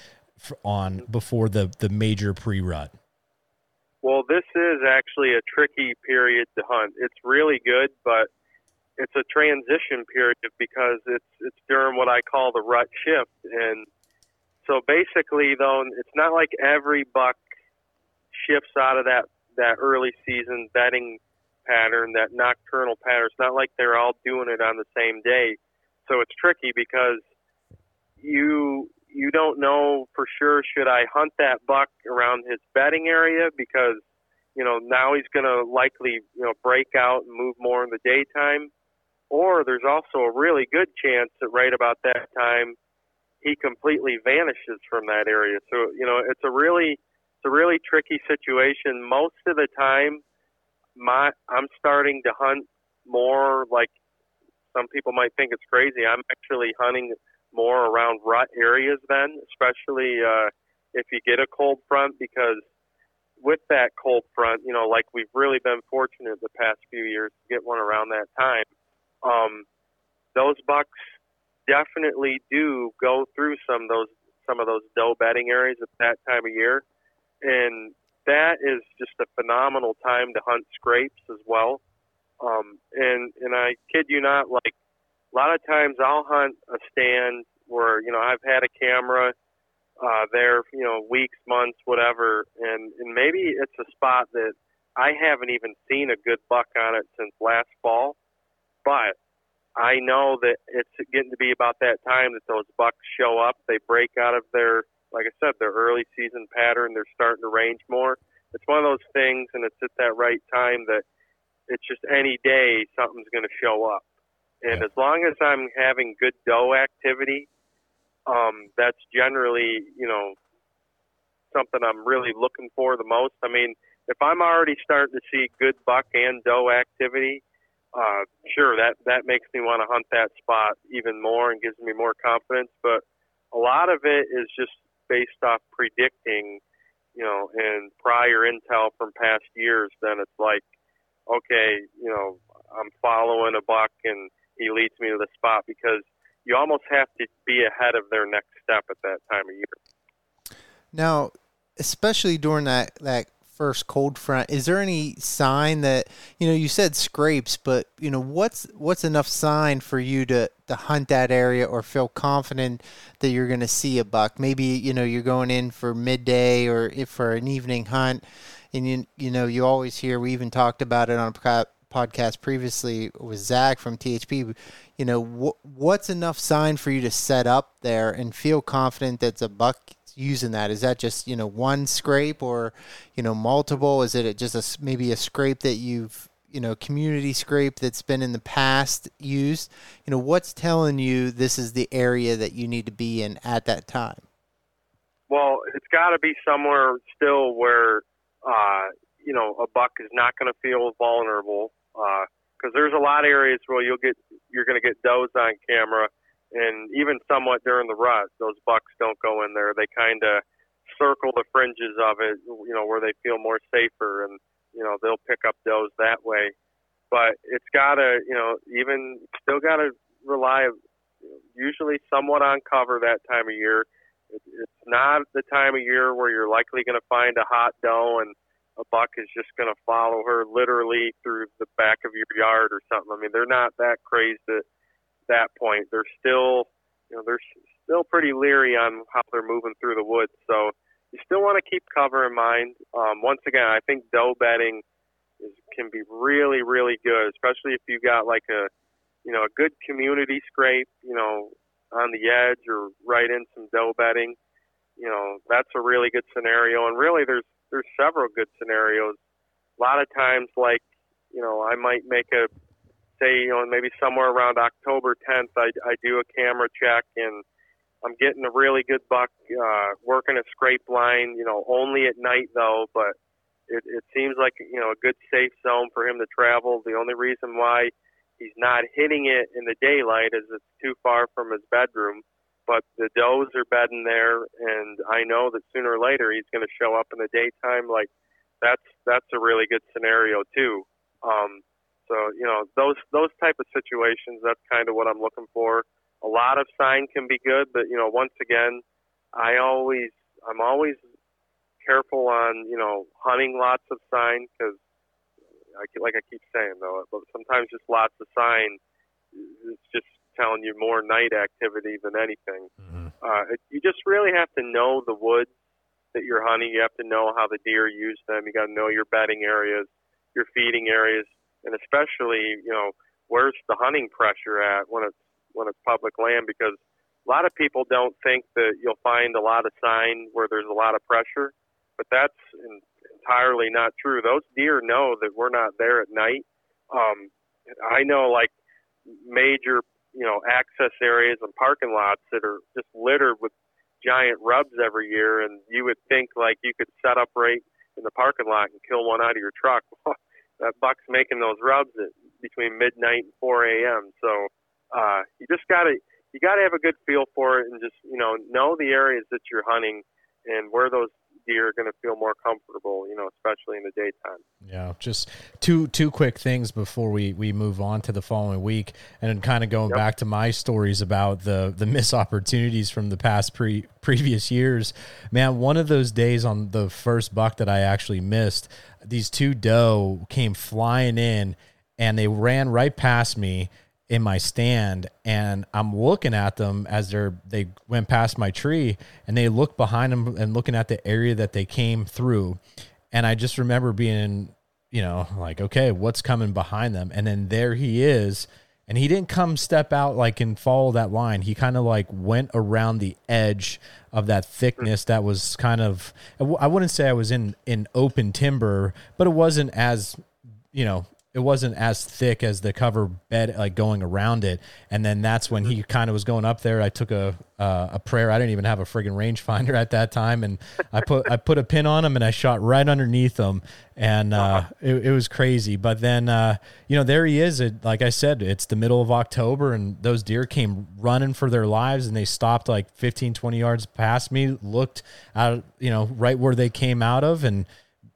on before the the major pre rut? Well, this is actually a tricky period to hunt. It's really good, but it's a transition period because it's it's during what I call the rut shift, and so basically, though, it's not like every buck shifts out of that that early season bedding pattern, that nocturnal pattern. It's not like they're all doing it on the same day, so it's tricky because you you don't know for sure should I hunt that buck around his bedding area? Because you know now he's going to likely you know break out and move more in the daytime or there's also a really good chance that right about that time he completely vanishes from that area. So you know it's a really it's a really tricky situation. Most of the time, my I'm starting to hunt more like some people might think it's crazy. I'm actually hunting more around rut areas then, especially uh, if you get a cold front because with that cold front, you know, like we've really been fortunate the past few years to get one around that time um, those bucks definitely do go through some of those some of those doe bedding areas at that time of year, and that is just a phenomenal time to hunt scrapes as well. Um, and and I kid you not, like a lot of times I'll hunt a stand where you know I've had a camera uh, there, you know, weeks, months, whatever, and and maybe it's a spot that I haven't even seen a good buck on it since last fall but I know that it's getting to be about that time that those bucks show up. They break out of their, like I said, their early season pattern. They're starting to range more. It's one of those things, and it's at that right time that it's just any day something's going to show up. And yeah. as long as I'm having good doe activity, um, that's generally, you know, something I'm really looking for the most. I mean, if I'm already starting to see good buck and doe activity, uh, sure, that that makes me want to hunt that spot even more and gives me more confidence. But a lot of it is just based off predicting, you know, and prior intel from past years. Then it's like, okay, you know, I'm following a buck and he leads me to the spot because you almost have to be ahead of their next step at that time of year. Now, especially during that that first cold front, is there any sign that you know you said scrapes, but you know what's what's enough sign for you to to hunt that area or feel confident that you're going to see a buck? Maybe you know you're going in for midday or if for an evening hunt, and you you know you always hear we even talked about it on a podcast previously with Zach from THP. You know wh- what's enough sign for you to set up there and feel confident that's a buck using that? Is that just you know one scrape or you know multiple? Is it just a maybe a scrape that you've you know community scrape that's been in the past used? You know what's telling you this is the area that you need to be in at that time? Well, it's got to be somewhere still where uh, you know a buck is not going to feel vulnerable because uh, there's a lot of areas where you'll get you're going to get does on camera and even somewhat during the rut, those bucks don't go in there. They kind of circle the fringes of it, you know, where they feel more safer, and you know they'll pick up does that way. But it's got to, you know, even still got to rely usually somewhat on cover that time of year. It's not the time of year where you're likely going to find a hot doe and a buck is just going to follow her literally through the back of your yard or something. I mean, they're not that crazy that that point. They're still, you know, they're still pretty leery on how they're moving through the woods. So you still want to keep cover in mind. Um, once again, I think doe bedding is, can be really, really good, especially if you got like a, you know, a good community scrape, you know, on the edge or right in some doe bedding. You know, that's a really good scenario. And really, there's there's several good scenarios. A lot of times, like, you know, I might make a say, you know, maybe somewhere around October 10th, I, I do a camera check and I'm getting a really good buck, uh, working a scrape line, you know, only at night though, but it, it seems like, you know, a good safe zone for him to travel. The only reason why he's not hitting it in the daylight is it's too far from his bedroom. But the does are bedding there, and I know that sooner or later he's going to show up in the daytime. Like that's that's a really good scenario too. Um, so you know those those type of situations. That's kind of what I'm looking for. A lot of sign can be good, but you know once again, I always I'm always careful on you know hunting lots of sign because I, like I keep saying though, but sometimes just lots of sign is just telling you more night activity than anything. Mm-hmm. Uh, it, you just really have to know the woods that you're hunting. You have to know how the deer use them. You got to know your bedding areas, your feeding areas and especially you know where's the hunting pressure at when it's when it's public land because a lot of people don't think that you'll find a lot of sign where there's a lot of pressure, but that's in, entirely not true. Those deer know that we're not there at night. Um, I know like major you know access areas and parking lots that are just littered with giant rubs every year, and you would think like you could set up right in the parking lot and kill one out of your truck. that buck's making those rubs at between midnight and 4 a.m. So uh, you just gotta you gotta have a good feel for it and just you know know the areas that you're hunting and where those deer are going to feel more comfortable, you know, especially in the daytime. Yeah, just two two quick things before we we move on to the following week, and then kind of going yep. back to my stories about the the missed opportunities from the past pre previous years. Man, one of those days on the first buck that I actually missed, these two doe came flying in, and they ran right past me in my stand and I'm looking at them as they're they went past my tree and they look behind them and looking at the area that they came through. And I just remember being you know like okay what's coming behind them? And then there he is and he didn't come step out like and follow that line. He kind of like went around the edge of that thickness that was kind of I wouldn't say I was in in open timber but it wasn't as you know it wasn't as thick as the cover bed like going around it. And then that's when he kind of was going up there. I took a uh, a prayer. I didn't even have a friggin rangefinder at that time. And i put i put a pin on him and i shot right underneath him. And uh, it, it, was crazy. But then uh, you know there he is it, like i said it's the middle of october and those deer came running for their lives and they stopped like 15 20 yards past me looked out you know right where they came out of. And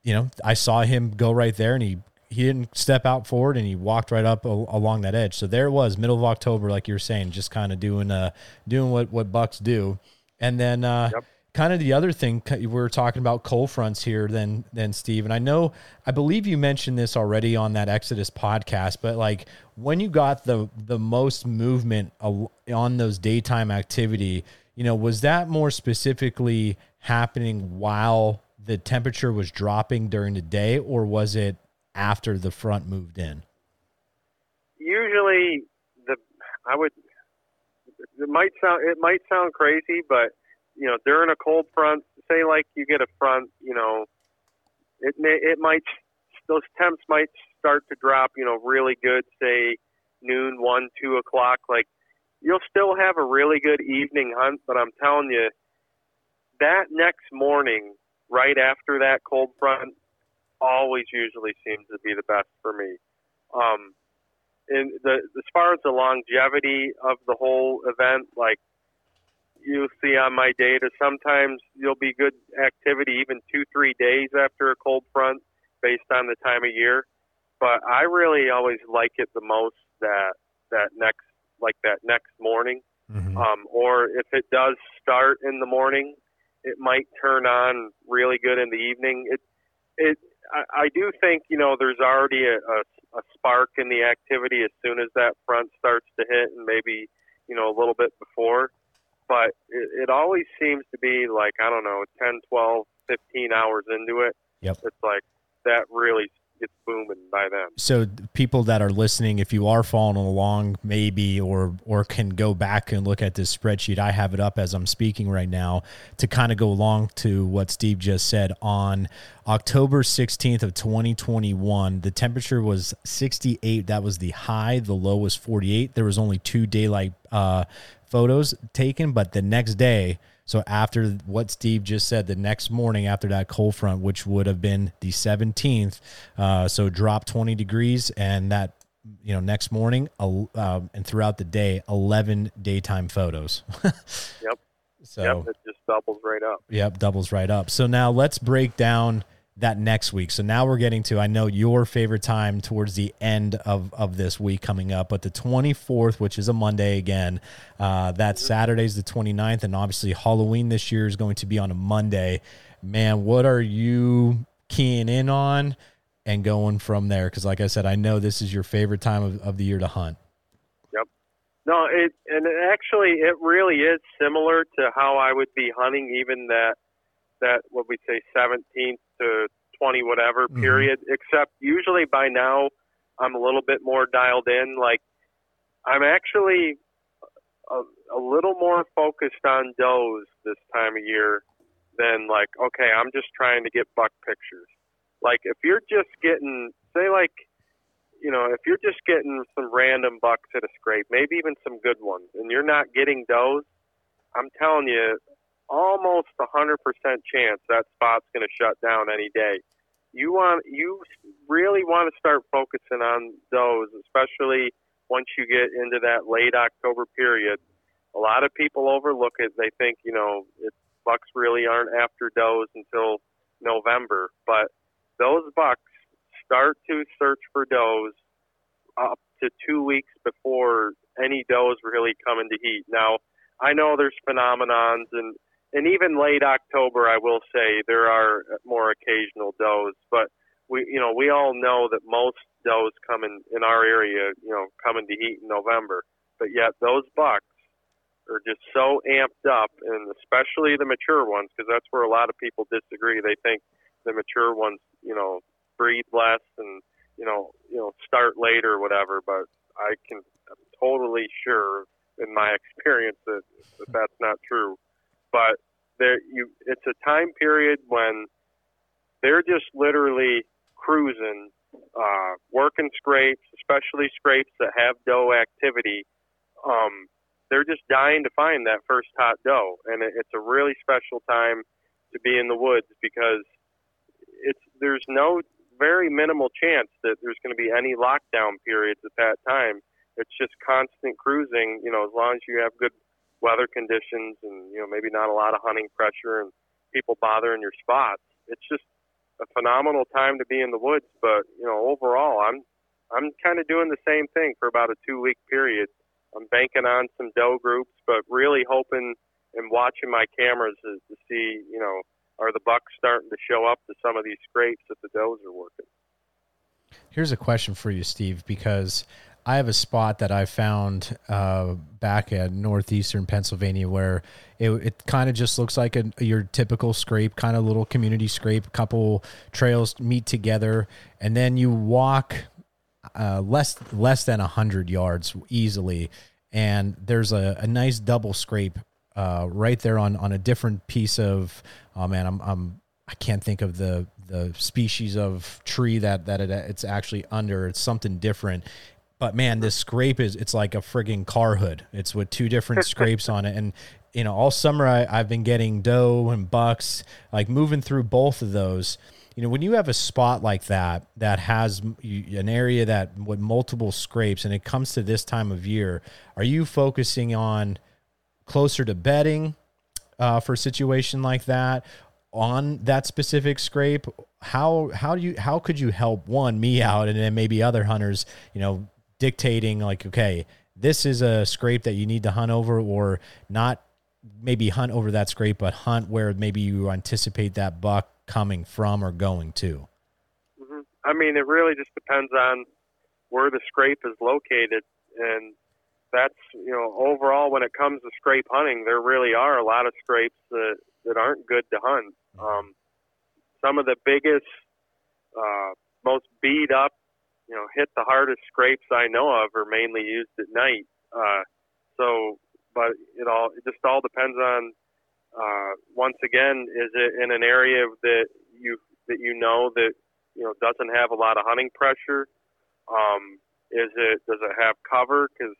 you know i saw him go right there and he he didn't step out forward and he walked right up a, along that edge. So there it was, middle of October, like you were saying, just kind of doing uh doing what what bucks do. And then uh, yep. kind of the other thing we we're talking about cold fronts here then then Steve and I know I believe you mentioned this already on that Exodus podcast but like when you got the the most movement on those daytime activity you know was that more specifically happening while the temperature was dropping during the day or was it after the front moved in usually the I would it might sound it might sound crazy but you know, during a cold front, say like you get a front, you know, it may it might those temps might start to drop, you know, really good, say noon, one, two o'clock. Like you'll still have a really good evening hunt, but I'm telling you, that next morning, right after that cold front, always usually seems to be the best for me. Um, and the as far as the longevity of the whole event, like you'll see on my data, sometimes you'll be good activity even two, three days after a cold front based on the time of year. But I really always like it the most that that next like that next morning. Mm-hmm. Um, or if it does start in the morning, it might turn on really good in the evening. It it I, I do think you know there's already a, a, a spark in the activity as soon as that front starts to hit, and maybe you know a little bit before but it, it always seems to be like I don't know, 10, 12, 15 hours into it. Yep. It's like that really So people that are listening, if you are following along, maybe or or can go back and look at this spreadsheet. I have it up as I'm speaking right now to kind of go along to what Steve just said. On October 16th of 2021, the temperature was 68. That was the high. The low was 48. There was only two daylight uh, photos taken, but the next day, so after what Steve just said, the next morning after that cold front, which would have been the 17th, uh, so drop 20 degrees, and that you know next morning uh, and throughout the day, 11 daytime photos. yep. So yep, it just doubles right up. Yep, doubles right up. So now let's break down that next week. So now we're getting to I know your favorite time towards the end of of this week coming up, but the 24th, which is a Monday again, uh, that Saturday's the 29th, and obviously Halloween this year is going to be on a Monday. Man, what are you keying in on and going from there? Because like I said, I know this is your favorite time of, of the year to hunt. Yep. No, it and actually it really is similar to how I would be hunting even that that what we say 17th to 20 whatever mm-hmm. period. Except usually by now I'm a little bit more dialed in. Like I'm actually a, a little more focused on does this time of year than like okay I'm just trying to get buck pictures. Like if you're just getting say like you know, if you're just getting some random bucks at a scrape, maybe even some good ones, and you're not getting does, I'm telling you, almost a hundred percent chance that spot's going to shut down any day. You want you really want to start focusing on those, especially once you get into that late October period. A lot of people overlook it. They think you know it, bucks really aren't after does until November, but those bucks start to search for does up to two weeks before any does really come into heat. Now, I know there's phenomenons and and even late October, I will say there are more occasional does, but we, you know, we all know that most does come in in our area, you know, come into heat in November. But yet those bucks are just so amped up, and especially the mature ones, because that's where a lot of people disagree. They think the mature ones, you know, breed less and you know, you know, start later or whatever. But I can, I'm totally sure in my experience that, that that's not true but there you it's a time period when they're just literally cruising, uh, working scrapes, especially scrapes that have doe activity. Um, they're just dying to find that first hot doe, and it, it's a really special time to be in the woods because it's there's no very minimal chance that there's going to be any lockdown periods at that time. It's just constant cruising, you know, as long as you have good weather conditions and you know maybe not a lot of hunting pressure and people bothering your spots. It's just a phenomenal time to be in the woods. But you know overall, I'm I'm kind of doing the same thing for about a two week period. I'm banking on some doe groups, but really hoping and watching my cameras to, to see, you know, are the bucks starting to show up to some of these scrapes that the does are working. Here's a question for you, Steve, because I have a spot that I found uh, back at northeastern Pennsylvania where it, it kind of just looks like a, your typical scrape, kind of little community scrape. Couple trails meet together, and then you walk uh, less less than hundred yards easily, and there's a, a nice double scrape uh, right there on on a different piece of. Oh man, I'm I'm I can't think of the the species of tree that that it, it's actually under. It's something different. But man, this scrape is it's like a frigging car hood. It's with two different scrapes on it. And you know, all summer I, I've been getting doe and bucks, like moving through both of those. You know, when you have a spot like that that has an area that with multiple scrapes, and it comes to this time of year, are you focusing on closer to bedding uh, for a situation like that, on that specific scrape how how do you how could you help one me out and then maybe other hunters you know dictating like okay this is a scrape that you need to hunt over or not maybe hunt over that scrape but hunt where maybe you anticipate that buck coming from or going to. Mm-hmm. i mean it really just depends on where the scrape is located. And that's you know overall when it comes to scrape hunting there really are a lot of scrapes that that aren't good to hunt. Um, some of the biggest, uh, most beat up, you know, hit the hardest scrapes I know of are mainly used at night. Uh, so, but it all it just all depends on. Uh, once again, is it in an area that you that you know that you know doesn't have a lot of hunting pressure? Um, is it does it have cover? Because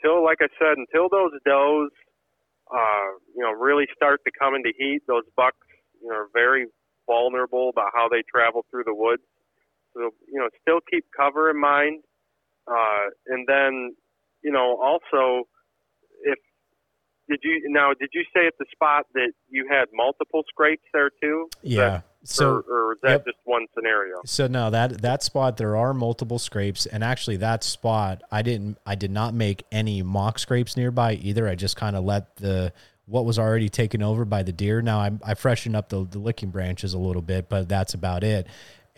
till like I said, until those does, uh, you know, really start to come into heat, those bucks you know, are very vulnerable about how they travel through the woods. So, you know, still keep cover in mind. Uh, and then, you know, also, if did you now did you say at the spot that you had multiple scrapes there too? Yeah. That, so or, or is that yep. just one scenario? So no, that that spot there are multiple scrapes, and actually that spot I didn't I did not make any mock scrapes nearby either. I just kind of let the what was already taken over by the deer. Now I, I freshened up the, the licking branches a little bit, but that's about it.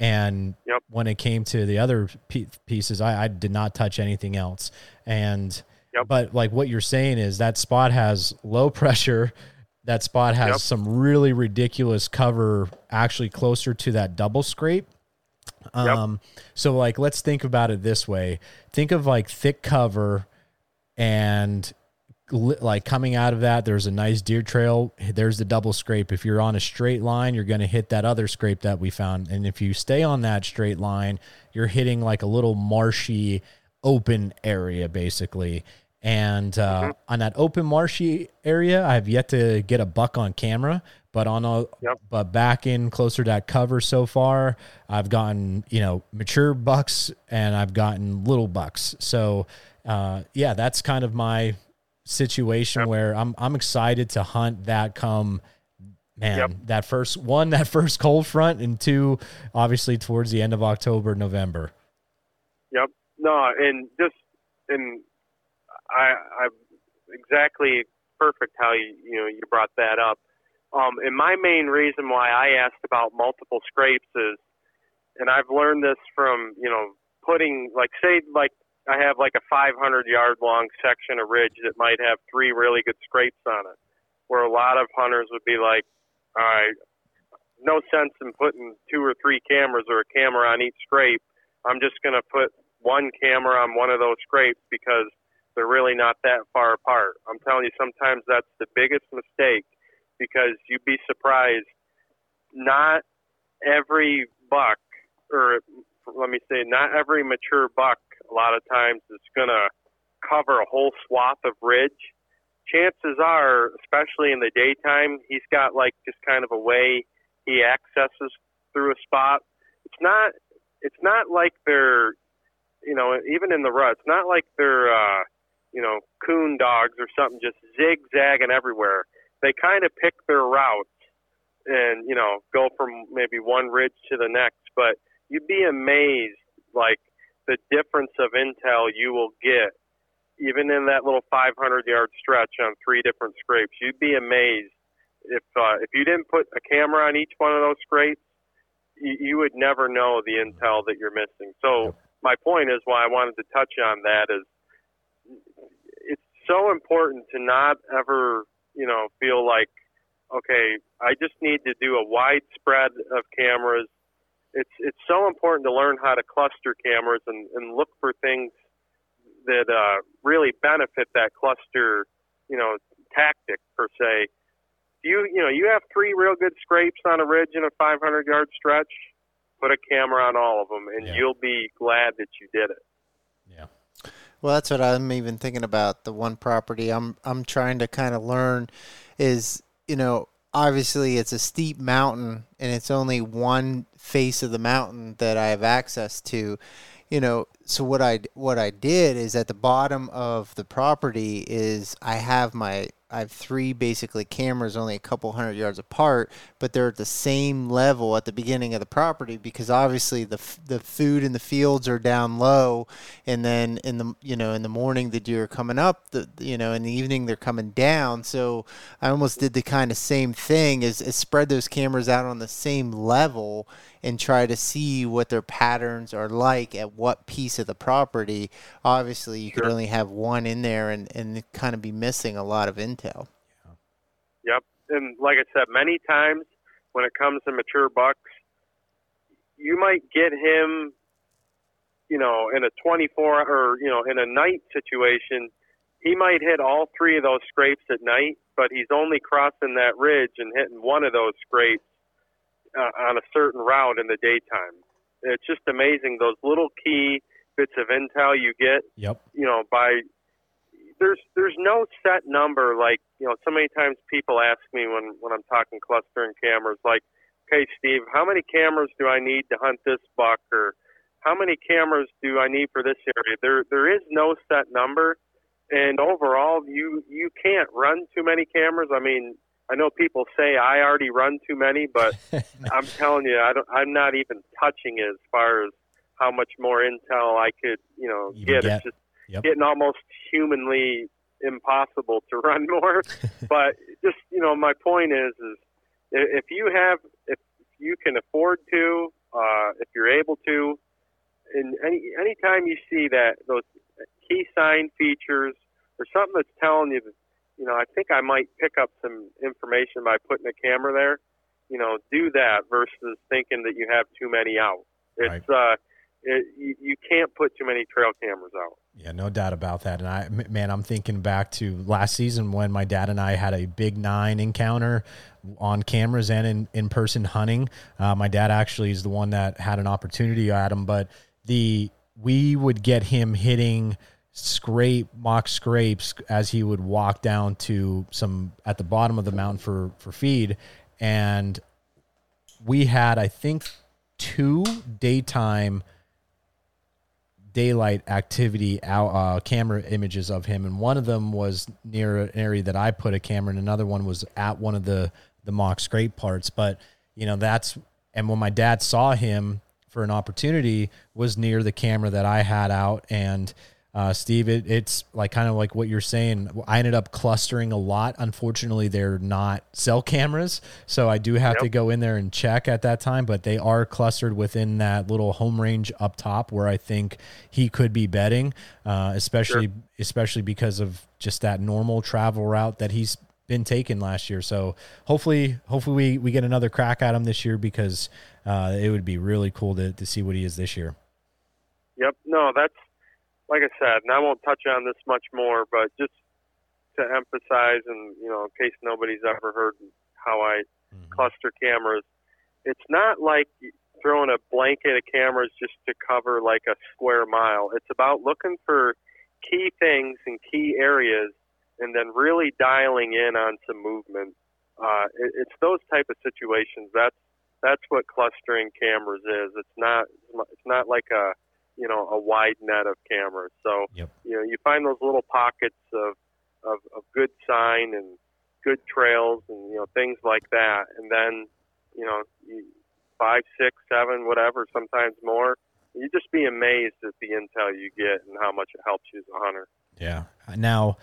And yep. when it came to the other pieces, I, I did not touch anything else. And yep. but like what you're saying is that spot has low pressure. That spot has yep. some really ridiculous cover, actually closer to that double scrape. Um, so like let's think about it this way. Think of like thick cover and like coming out of that, there's a nice deer trail. There's the double scrape. If you're on a straight line, you're going to hit that other scrape that we found. And if you stay on that straight line, you're hitting like a little marshy, open area, basically. And uh, mm-hmm. on that open marshy area, I've yet to get a buck on camera, but on a yep. but back in closer to that cover so far, I've gotten you know mature bucks and I've gotten little bucks. So uh, yeah, that's kind of my situation yep. where I'm I'm excited to hunt that come man yep. that first one that first cold front and two obviously towards the end of October November. Yep. No, and just and I I exactly perfect how you you know you brought that up. Um, and my main reason why I asked about multiple scrapes is, and I've learned this from you know putting like say like I have like a 500 yard long section of ridge that might have three really good scrapes on it, where a lot of hunters would be like, all right, no sense in putting two or three cameras or a camera on each scrape. I'm just going to put one camera on one of those scrapes because they're really not that far apart. I'm telling you, sometimes that's the biggest mistake because you'd be surprised. Not every buck, or let me say, not every mature buck a lot of times it's going to cover a whole swath of ridge. Chances are, especially in the daytime, he's got like just kind of a way he accesses through a spot. It's not it's not like they're you know, even in the rut, it's not like they're uh you know, coon dogs or something just zigzagging everywhere. They kind of pick their routes and, you know, go from maybe one ridge to the next, but you'd be amazed like the difference of intel you will get even in that little 500 yard stretch on three different scrapes, you'd be amazed if uh, if you didn't put a camera on each one of those scrapes, you, you would never know the intel that you're missing. So my point is why I wanted to touch on that is it's so important to not ever you know feel like okay I just need to do a wide spread of cameras. It's it's so important to learn how to cluster cameras and, and look for things that uh, really benefit that cluster, you know, tactic per se. You you know you have three real good scrapes on a ridge in a 500 yard stretch. Put a camera on all of them, and Yeah. you'll be glad that you did it. Yeah. Well, that's what I'm even thinking about. The one property I'm I'm trying to kind of learn is, you know, obviously it's a steep mountain and it's only one face of the mountain that I have access to. You know, so what I what I did is at the bottom of the property is I have my I have three basically cameras only a couple hundred yards apart, but they're at the same level at the beginning of the property because obviously the the food in the fields are down low, and then in the you know in the morning the deer are coming up, the you know in the evening they're coming down. So I almost did the kind of same thing is, is spread those cameras out on the same level and try to see what their patterns are like at what piece of the property. Obviously, you could only have one in there and and kind of be missing a lot of intel. Yep. And like I said, many times when it comes to mature bucks, you might get him, you know, in a 24 or, you know, in a night situation. He might hit all three of those scrapes at night, but he's only crossing that ridge and hitting one of those scrapes uh, on a certain route in the daytime. It's just amazing those little key bits of intel you get Yep. you know by there's there's no set number like you know so many times people ask me when when I'm talking clustering cameras like okay Steve how many cameras do I need to hunt this buck or how many cameras do I need for this area there there is no set number and overall you you can't run too many cameras I mean I know people say I already run too many but I'm telling you I don't I'm not even touching it as far as how much more intel I could you know Even get get. it's just Yep. getting almost humanly impossible to run more. but just you know, my point is, is if you have, if you can afford to, uh, if you're able to, and any anytime you see that those key sign features or something that's telling you, that, you know, I think I might pick up some information by putting a camera there. You know, do that versus thinking that you have too many out. It's uh, it, you, you can't put too many trail cameras out. Yeah, no doubt about that. And I, man, I'm thinking back to last season when my dad and I had a big nine encounter on cameras and in, in person hunting. Uh, my dad actually is the one that had an opportunity at him, but the we would get him hitting scrape mock scrapes as he would walk down to some at the bottom of the mountain for for feed. And we had i think two daytime daylight activity out uh, camera images of him. And one of them was near an area that i put a camera and another one was at one of the the mock scrape parts. But you know that's and when my dad saw him for an opportunity was near the camera that i had out. And uh, Steve, it, it's like kind of like what you're saying. I ended up clustering a lot. Unfortunately, they're not cell cameras, so I do have to go in there and check at that time. But they are clustered within that little home range up top where I think he could be bedding, uh, especially especially because of just that normal travel route that he's been taking last year. So hopefully, hopefully we, we get another crack at him this year because uh, it would be really cool to, to see what he is this year. Yep. No, that's like I said, and I won't touch on this much more, but just to emphasize, and you know, in case nobody's ever heard how I cluster cameras, it's not like throwing a blanket of cameras just to cover like a square mile. It's about looking for key things and key areas, and then really dialing in on some movement. Uh, it, it's those type of situations. That's that's what clustering cameras is. It's not it's not like a you know a wide net of cameras. So Yep. you know you find those little pockets of, of of good sign and good trails and you know things like that, and then you know five, six, seven, whatever, sometimes more. You just be amazed at the intel you get and how much it helps you as a hunter. Yeah. Now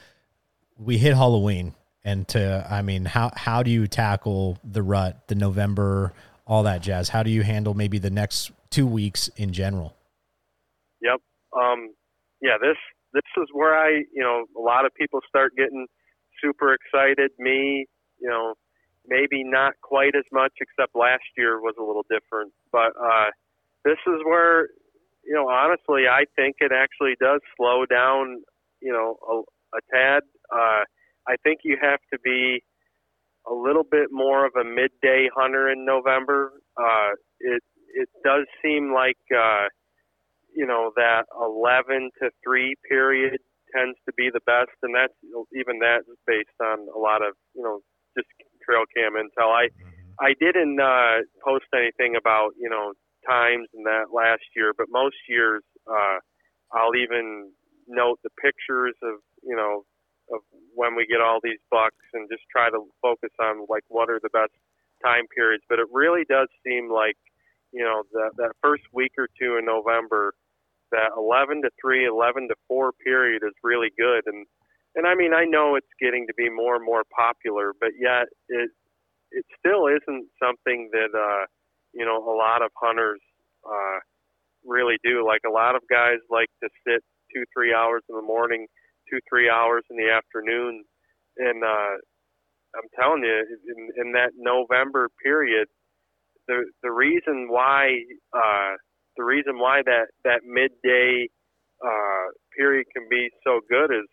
we hit Halloween, and to I mean, how how do you tackle the rut, the November, all that jazz? How do you handle maybe the next two weeks in general? Um, yeah. This this is where I, you know, a lot of people start getting super excited. Me, you know, maybe not quite as much, except last year was a little different. But uh, this is where, you know, honestly, I think it actually does slow down, you know, a, a tad. Uh, I think you have to be a little bit more of a midday hunter in November. Uh, it it does seem like uh, you know that 11 to 3 period tends to be the best, and that's even that is based on a lot of you know just trail cam intel. I mm-hmm. I didn't uh, post anything about you know times and that last year, but most years uh, I'll even note the pictures of you know of when we get all these bucks and just try to focus on like what are the best time periods. But it really does seem like you know that that first week or two in November, that 11 to 3, 11 to 4 period is really good. And and I mean I know it's getting to be more and more popular, but yet it it still isn't something that uh, you know a lot of hunters uh, really do. Like a lot of guys like to sit two three hours in the morning two three hours in the afternoon, and uh, I'm telling you, in, in that November period, the the reason why uh, the reason why that that midday uh, period can be so good is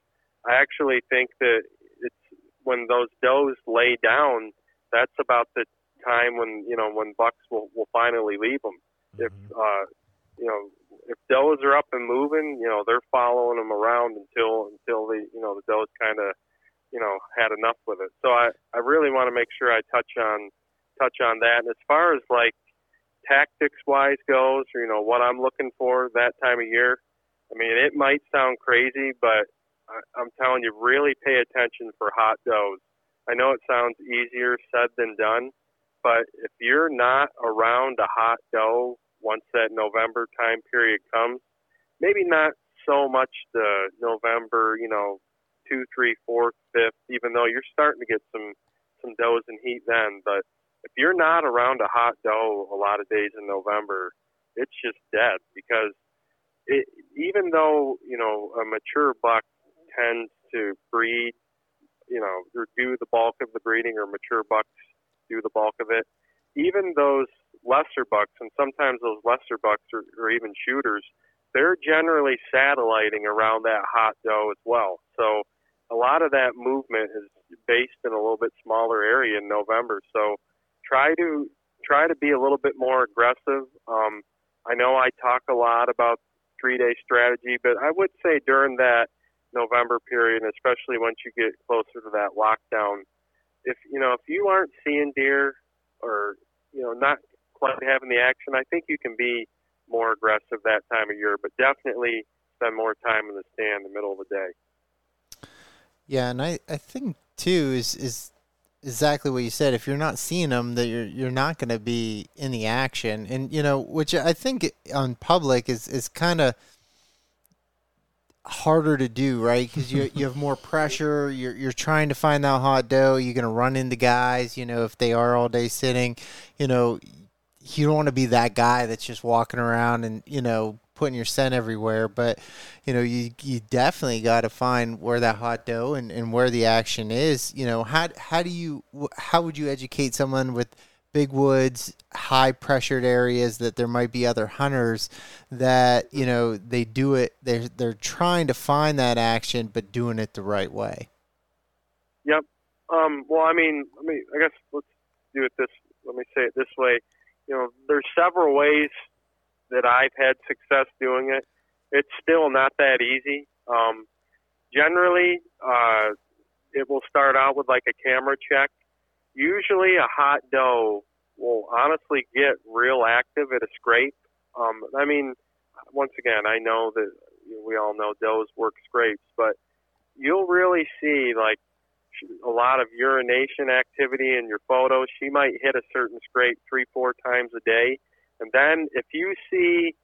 I actually think that it's when those does lay down. That's about the time when you know when bucks will will finally leave them. Mm-hmm. If uh, you know if does are up and moving, you know, they're following them around until until the you know the does kind of you know had enough with it. So I I really want to make sure I touch on touch on that. And as far as like tactics wise goes, or you know what I'm looking for that time of year, I mean it might sound crazy, but I'm telling you, really pay attention for hot does. I know it sounds easier said than done, but if you're not around a hot doe once that November time period comes. Maybe not so much the November, you know, two, three, fourth, fifth, even though you're starting to get some some does and heat then. But if you're not around a hot doe a lot of days in November, it's just dead because it, even though you know a mature buck tends to breed, you know, or do the bulk of the breeding, or mature bucks do the bulk of it. Even those lesser bucks, and sometimes those lesser bucks or, or even shooters, they're generally satelliting around that hot doe as well. So a lot of that movement is based in a little bit smaller area in November. So try to try to be a little bit more aggressive. Um, I know I talk a lot about three day strategy, but I would say during that November period, especially once you get closer to that lockdown, if you know if you aren't seeing deer or you know not quite having the action. I think you can be more aggressive that time of year, but definitely spend more time in the stand in the middle of the day. Yeah, and I, I think too is is exactly what you said. If you're not seeing them, that you're you're not going to be in the action, and you know, which I think on public is is kind of harder to do, right? Because you you have more pressure. You're you're trying to find that hot doe. You're going to run into guys. You know, if they are all day sitting, you know, you don't want to be that guy that's just walking around and you know putting your scent everywhere but you know you you definitely got to find where that hot doe and, and where the action is. You know how how do you how would you educate someone with big woods high pressured areas that there might be other hunters that you know they do it they're they're trying to find that action but doing it the right way? Yep. Um, well i mean i mean i guess let's do it this let me say it this way. You know, there's several ways that I've had success doing it. It's still not that easy. Um, generally, uh, it will start out with like a camera check. Usually, a hot doe will honestly get real active at a scrape. Um, I mean, once again, I know that we all know does work scrapes, but you'll really see like a lot of urination activity in your photos. She might hit a certain scrape three, four times a day. And then if you see,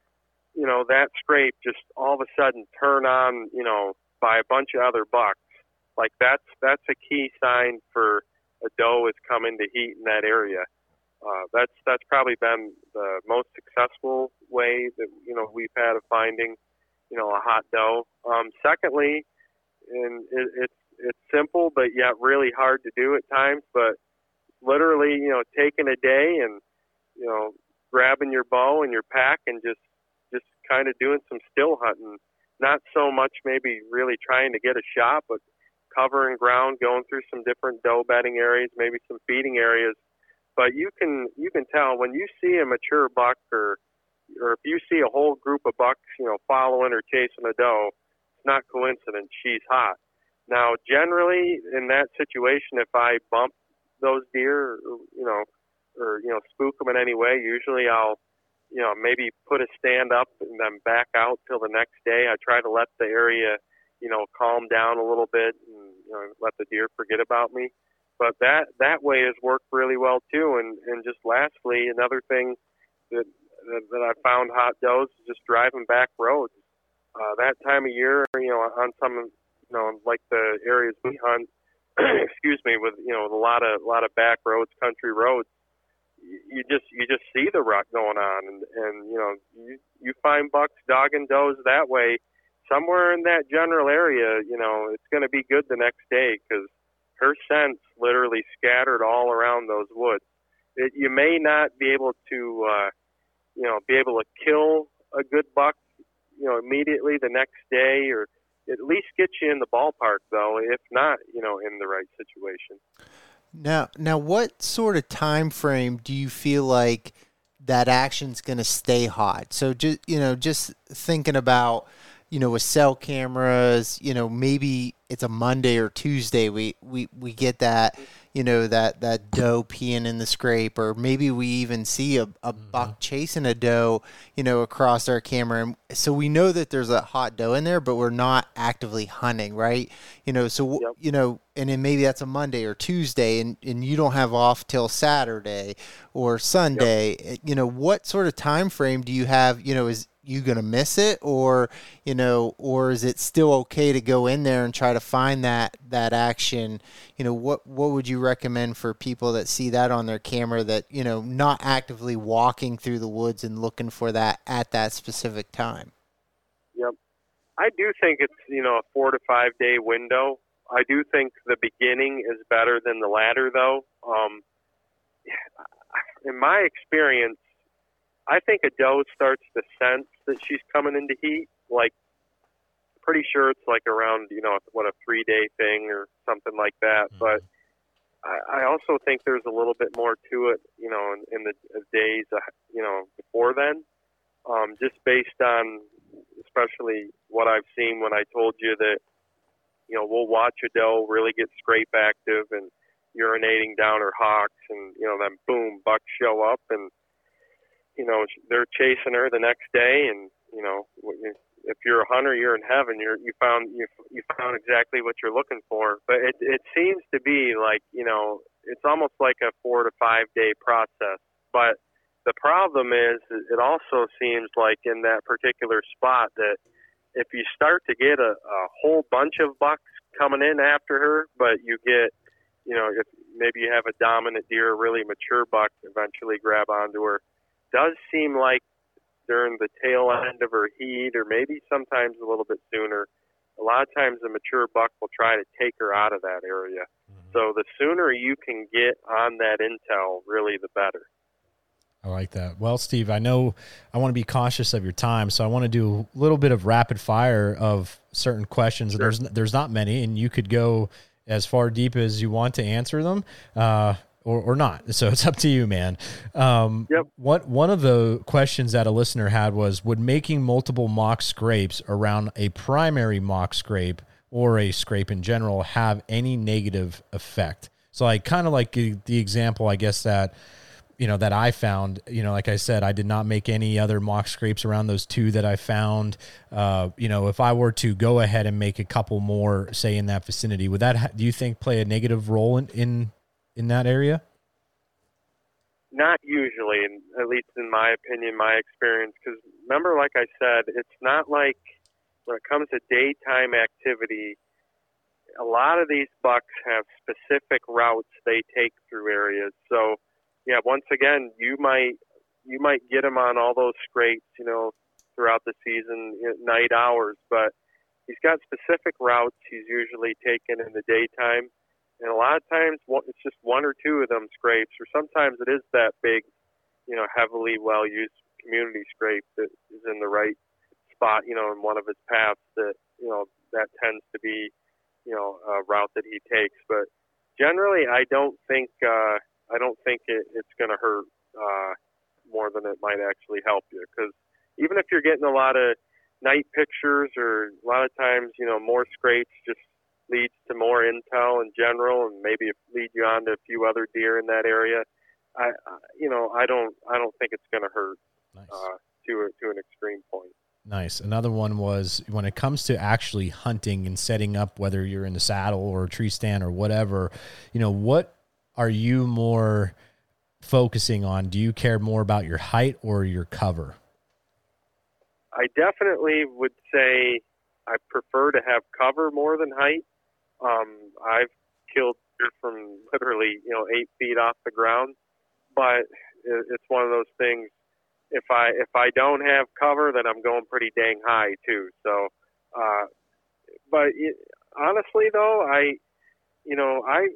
you know, that scrape just all of a sudden turn on, you know, by a bunch of other bucks, like that's that's a key sign for a doe is coming to heat in that area. Uh, that's that's probably been the most successful way that you know we've had of finding you know a hot doe. Um, secondly, and it, it's it's simple but yet really hard to do at times, but literally you know taking a day and you know grabbing your bow and your pack and just just kind of doing some still hunting. Not so much maybe really trying to get a shot, but covering ground, going through some different doe bedding areas, maybe some feeding areas. But you can you can tell when you see a mature buck or or if you see a whole group of bucks, you know, following or chasing a doe, it's not coincidence she's hot. Now, generally in that situation, if I bump those deer, you know, or you know, spook them in any way, usually I'll you know, maybe put a stand up and then back out till the next day. I try to let the area, you know, calm down a little bit and you know, let the deer forget about me. But that that way has worked really well too. And and just lastly, another thing that that, that I found hot does is just driving back roads. Uh, that time of year, you know, on some, you know, like the areas we hunt, excuse me, with you know, with a lot of a lot of back roads, country roads you just you just see the rut going on, and and you know you you find bucks dogging does that way somewhere in that general area. You know it's going to be good the next day because her scents literally scattered all around those woods. It, you may not be able to uh, you know be able to kill a good buck you know immediately the next day or at least get you in the ballpark though if not you know in the right situation now, now, what sort of time frame do you feel like that action's going to stay hot? So, just you know, just thinking about, you know, with cell cameras, you know, maybe it's a Monday or Tuesday. We we we get that you know that that doe peeing in the scrape or maybe we even see a, a mm-hmm. buck chasing a doe you know across our camera and so we know that there's a hot doe in there but we're not actively hunting right you know so yep. you know and then maybe that's a monday or tuesday and, and you don't have off till saturday or sunday yep. Eh, you know what sort of time frame do you have you know is you going to miss it? Or you know or is it still okay to go in there and try to find that that action? You know what what would you recommend for people that see that on their camera that you know not actively walking through the woods and looking for that at that specific time? Yep. I do think it's you know a 4 to 5 day window. I do think the beginning is better than the latter though. Um in my experience I think a doe starts to sense that she's coming into heat. Like, pretty sure it's like around you know what a three day thing or something like that. Mm-hmm. But I, I also think there's a little bit more to it, you know, in, in the days uh, you know before then. Um, just based on especially what I've seen when I told you that you know we'll watch a doe really get scrape active and urinating down her hocks, and you know then boom bucks show up and you know they're chasing her the next day, and you know if you're a hunter, you're in heaven. You're you found you you found exactly what you're looking for. But it it seems to be like you know it's almost like a four to five day process. But the problem is it also seems like in that particular spot that if you start to get a, a whole bunch of bucks coming in after her, but you get you know if maybe you have a dominant deer, a really mature buck eventually grab onto her does seem like during the tail end of her heat, or maybe sometimes a little bit sooner, a lot of times the mature buck will try to take her out of that area. Mm-hmm. So the sooner you can get on that intel, really the better. I like that. Well, Steve, I know I want to be cautious of your time, so I want to do a little bit of rapid fire of certain questions. Sure. There's there's not many, and you could go as far deep as you want to answer them. Uh, or, or not. So it's up to you, man. Um, yep. What one of the questions that a listener had was: Would making multiple mock scrapes around a primary mock scrape or a scrape in general have any negative effect? So I kind of like the example, I guess that you know that I found. You know, like I said, I did not make any other mock scrapes around those two that I found. Uh, you know, if I were to go ahead and make a couple more, say in that vicinity, would that do you think play a negative role in, in in that area? Not usually, at least in my opinion, my experience. Because remember, like I said, it's not like when it comes to daytime activity, a lot of these bucks have specific routes they take through areas. So, yeah, once again, you might you might get them on all those scrapes, you know, throughout the season night hours, but he's got specific routes he's usually taken in the daytime, and a lot of times it's just one or two of them scrapes, or sometimes it is that big, you know, heavily well used community scrape that is in the right spot, you know, in one of his paths that you know that tends to be, you know, a route that he takes. But generally, I don't think uh, I don't think it, it's going to hurt uh, more than it might actually help you because even if you're getting a lot of night pictures or a lot of times, you know, more scrapes just leads to more intel in general and maybe lead you on to a few other deer in that area. I, you know, I don't, I don't think it's going to hurt nice. uh, to a, to an extreme point. Nice. Another one was when it comes to actually hunting and setting up, whether you're in the saddle or a tree stand or whatever, you know, what are you more focusing on? Do you care more about your height or your cover? I definitely would say I prefer to have cover more than height. Um, I've killed deer from literally, you know, eight feet off the ground, but it's one of those things. If I if I don't have cover, then I'm going pretty dang high too. So, uh, but it, honestly, though, I, you know, I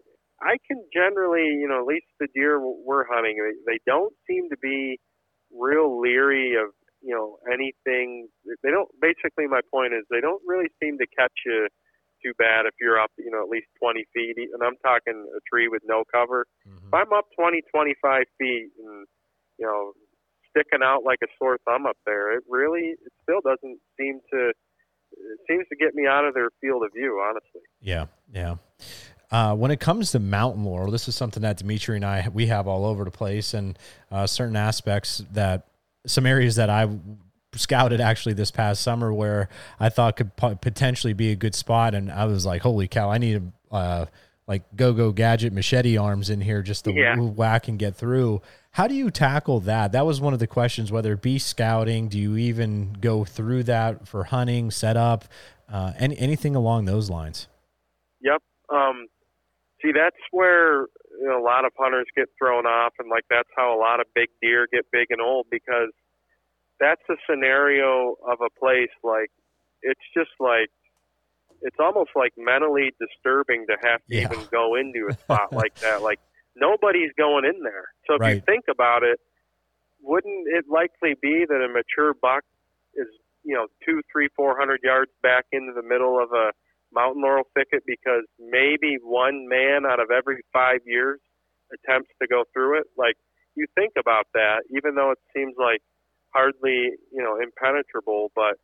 I can generally, you know, at least the deer we're hunting, they, they don't seem to be real leery of you know anything. They don't. Basically, my point is they don't really seem to catch you too bad if you're up, you know, at least 20 feet. And I'm talking a tree with no cover. Mm-hmm. If I'm up 20, 25 feet, and you know, sticking out like a sore thumb up there, it really, it still doesn't seem to. It seems to get me out of their field of view, honestly. Yeah, yeah. Uh, when it comes to mountain laurel, this is something that Dimitri and I we have all over the place, and uh, certain aspects that some areas that I scouted actually this past summer where I thought could potentially be a good spot, and I was like, "Holy cow! I need a uh, like go go gadget machete arms in here just to yeah. whack and get through." How do you tackle that? That was one of the questions. Whether it be scouting, do you even go through that for hunting, setup, uh, any anything along those lines? Yep. Um, see, that's where you know, a lot of hunters get thrown off, and like that's how a lot of big deer get big and old because that's a scenario of a place like it's just like it's almost like mentally disturbing to have to yeah. even go into a spot like that. Like nobody's going in there. So if right. you think about it, wouldn't it likely be that a mature buck is you know two, three, four hundred yards back into the middle of a mountain laurel thicket because maybe one man out of every five years attempts to go through it. Like you think about that, even though it seems like hardly, you know, impenetrable, but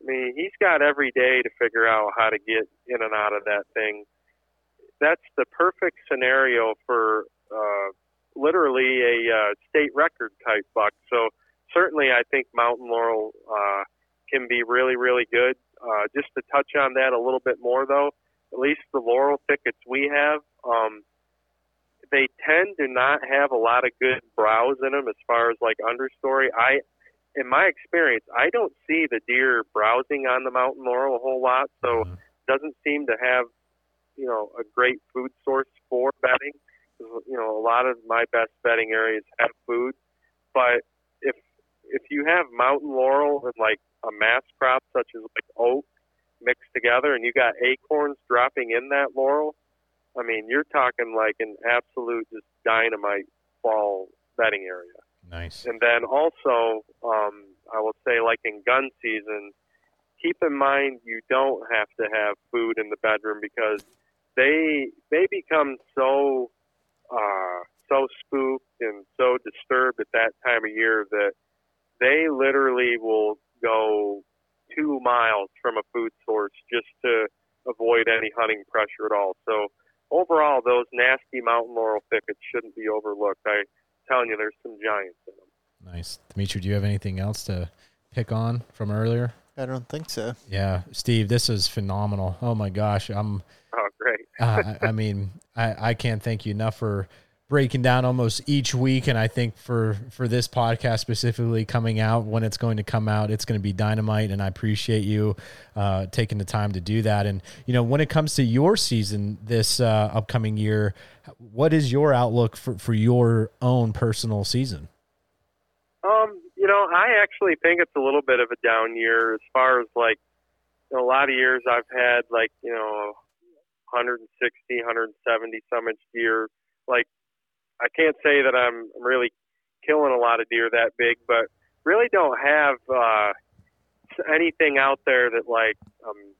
I mean, he's got every day to figure out how to get in and out of that thing. That's the perfect scenario for uh, literally a uh, state record type buck. So certainly, I think mountain laurel uh, can be really, really good. Uh, just to touch on that a little bit more, though, at least the laurel thickets we have, um, they tend to not have a lot of good browse in them as far as like understory. I, in my experience, I don't see the deer browsing on the mountain laurel a whole lot, so mm-hmm. doesn't seem to have, you know, a great food source for bedding. You know, a lot of my best bedding areas have food, but if if you have mountain laurel and like a mass crop such as like oak mixed together, and you got acorns dropping in that laurel, I mean, you're talking like an absolute just dynamite fall bedding area. Nice. And then also, um, I will say, like in gun season, keep in mind you don't have to have food in the bedroom because they they become so uh, so spooked and so disturbed at that time of year that they literally will go two miles from a food source just to avoid any hunting pressure at all. So overall, those nasty mountain laurel thickets shouldn't be overlooked. I telling you, there's some giants in them. Nice, Dimitri. Do you have anything else to pick on from earlier? I don't think so. Yeah, Steve, this is phenomenal. Oh my gosh, I'm. Oh, great. uh, I, I mean, I, I can't thank you enough for breaking down almost each week. And i think for for this podcast specifically coming out when it's going to come out it's going to be dynamite. And i appreciate you uh, taking the time to do that. And you know when it comes to your season this uh, upcoming year what is your outlook for, for your own personal season? Um you know i actually think it's a little bit of a down year as far as like a lot of years i've had like you know 160 170 some inch deer like I can't say that I'm really killing a lot of deer that big, but really don't have uh, anything out there that like I'm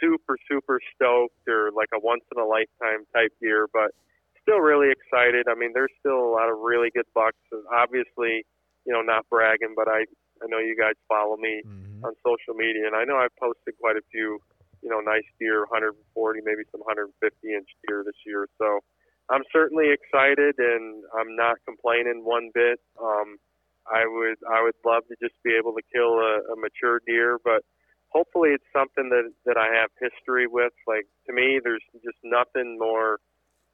super super stoked or like a once in a lifetime type deer. But still really excited. I mean, there's still a lot of really good bucks. Obviously, you know, not bragging, but I I know you guys follow me mm-hmm. on social media, and I know I've posted quite a few, you know, nice deer, 140, maybe some 150 inch deer this year. So I'm certainly excited, and I'm not complaining one bit. Um, I would I would love to just be able to kill a, a mature deer, but hopefully it's something that that I have history with. Like to me, there's just nothing more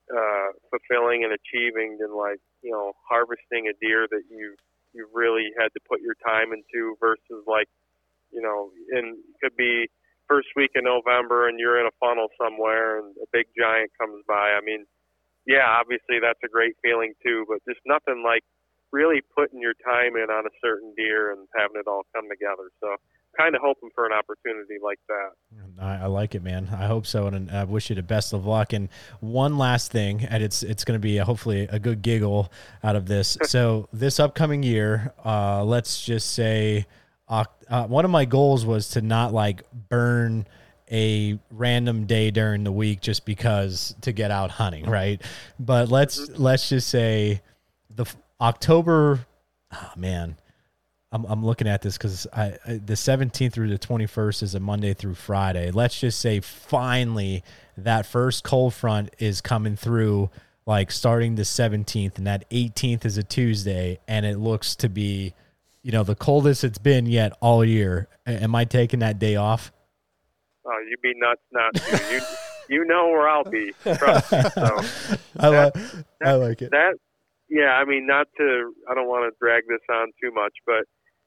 uh, fulfilling and achieving than like you know harvesting a deer that you you really had to put your time into versus like you know in could be first week in November and you're in a funnel somewhere and a big giant comes by. I mean yeah, obviously that's a great feeling too, but just nothing like really putting your time in on a certain deer and having it all come together. So kind of hoping for an opportunity like that. I, I, like it, man. I hope so, and I wish you the best of luck. And one last thing, and it's it's going to be a, hopefully a good giggle out of this. so this upcoming year, uh, let's just say, uh, uh, one of my goals was to not like burn a random day during the week just because to get out hunting, right? But let's mm-hmm. let's just say the October. Oh man, I'm I'm looking at this because I, I the 17th through the 21st is a Monday through Friday. Let's just say finally that first cold front is coming through, like starting the 17th, and that 18th is a Tuesday, and it looks to be, you know, the coldest it's been yet all year. Am I taking that day off? Oh, you'd be nuts not to. you you know where I'll be. Trust me. So I, like I like it. That yeah, I mean not to I don't want to drag this on too much, but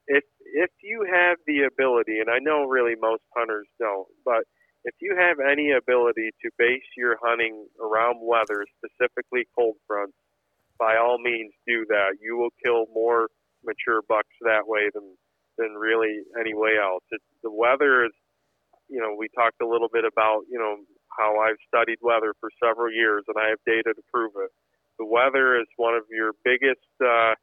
if if you have the ability and I know really most hunters don't, but if you have any ability to base your hunting around weather, specifically cold fronts, by all means do that. You will kill more mature bucks that way than than really any way else. It's, the weather is you know, we talked a little bit about, you know, how I've studied weather for several years and I have data to prove it. The weather is one of your biggest, uh,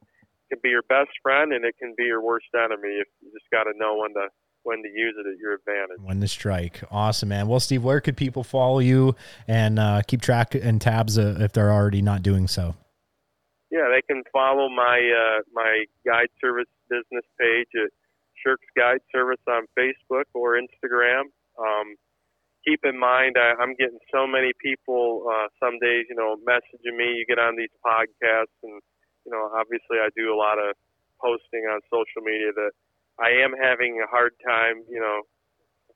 can be your best friend and it can be your worst enemy if you just got to know when to when to use it at your advantage. When to strike. Awesome, man. Well, Steve, where could people follow you and uh, keep track and tabs uh, if they're already not doing so? Yeah, they can follow my uh, my guide service business page at Shirks Guide Service on Facebook or Instagram. Um, keep in mind, I, I'm getting so many people uh, some days, you know, messaging me. You get on these podcasts, and you know, obviously, I do a lot of posting on social media that I am having a hard time, you know,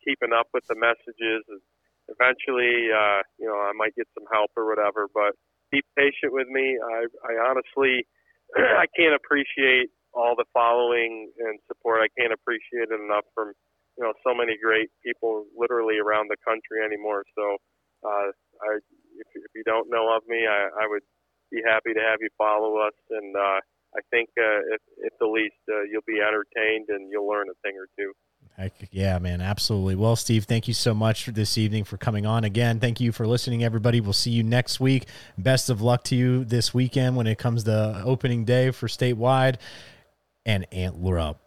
keeping up with the messages. And Eventually, uh, you know, I might get some help or whatever, but be patient with me. I, I honestly, I can't appreciate all the following and support. I can't appreciate it enough from you know so many great people literally around the country anymore. So uh, I, if, if you don't know of me, I, I would be happy to have you follow us, and uh, I think uh, if, if the least uh, you'll be entertained and you'll learn a thing or two. Heck yeah, man, absolutely. Well, Steve, thank you so much for this evening for coming on again. Thank you for listening, everybody. We'll see you next week. Best of luck to you this weekend when it comes to opening day for statewide and antler up.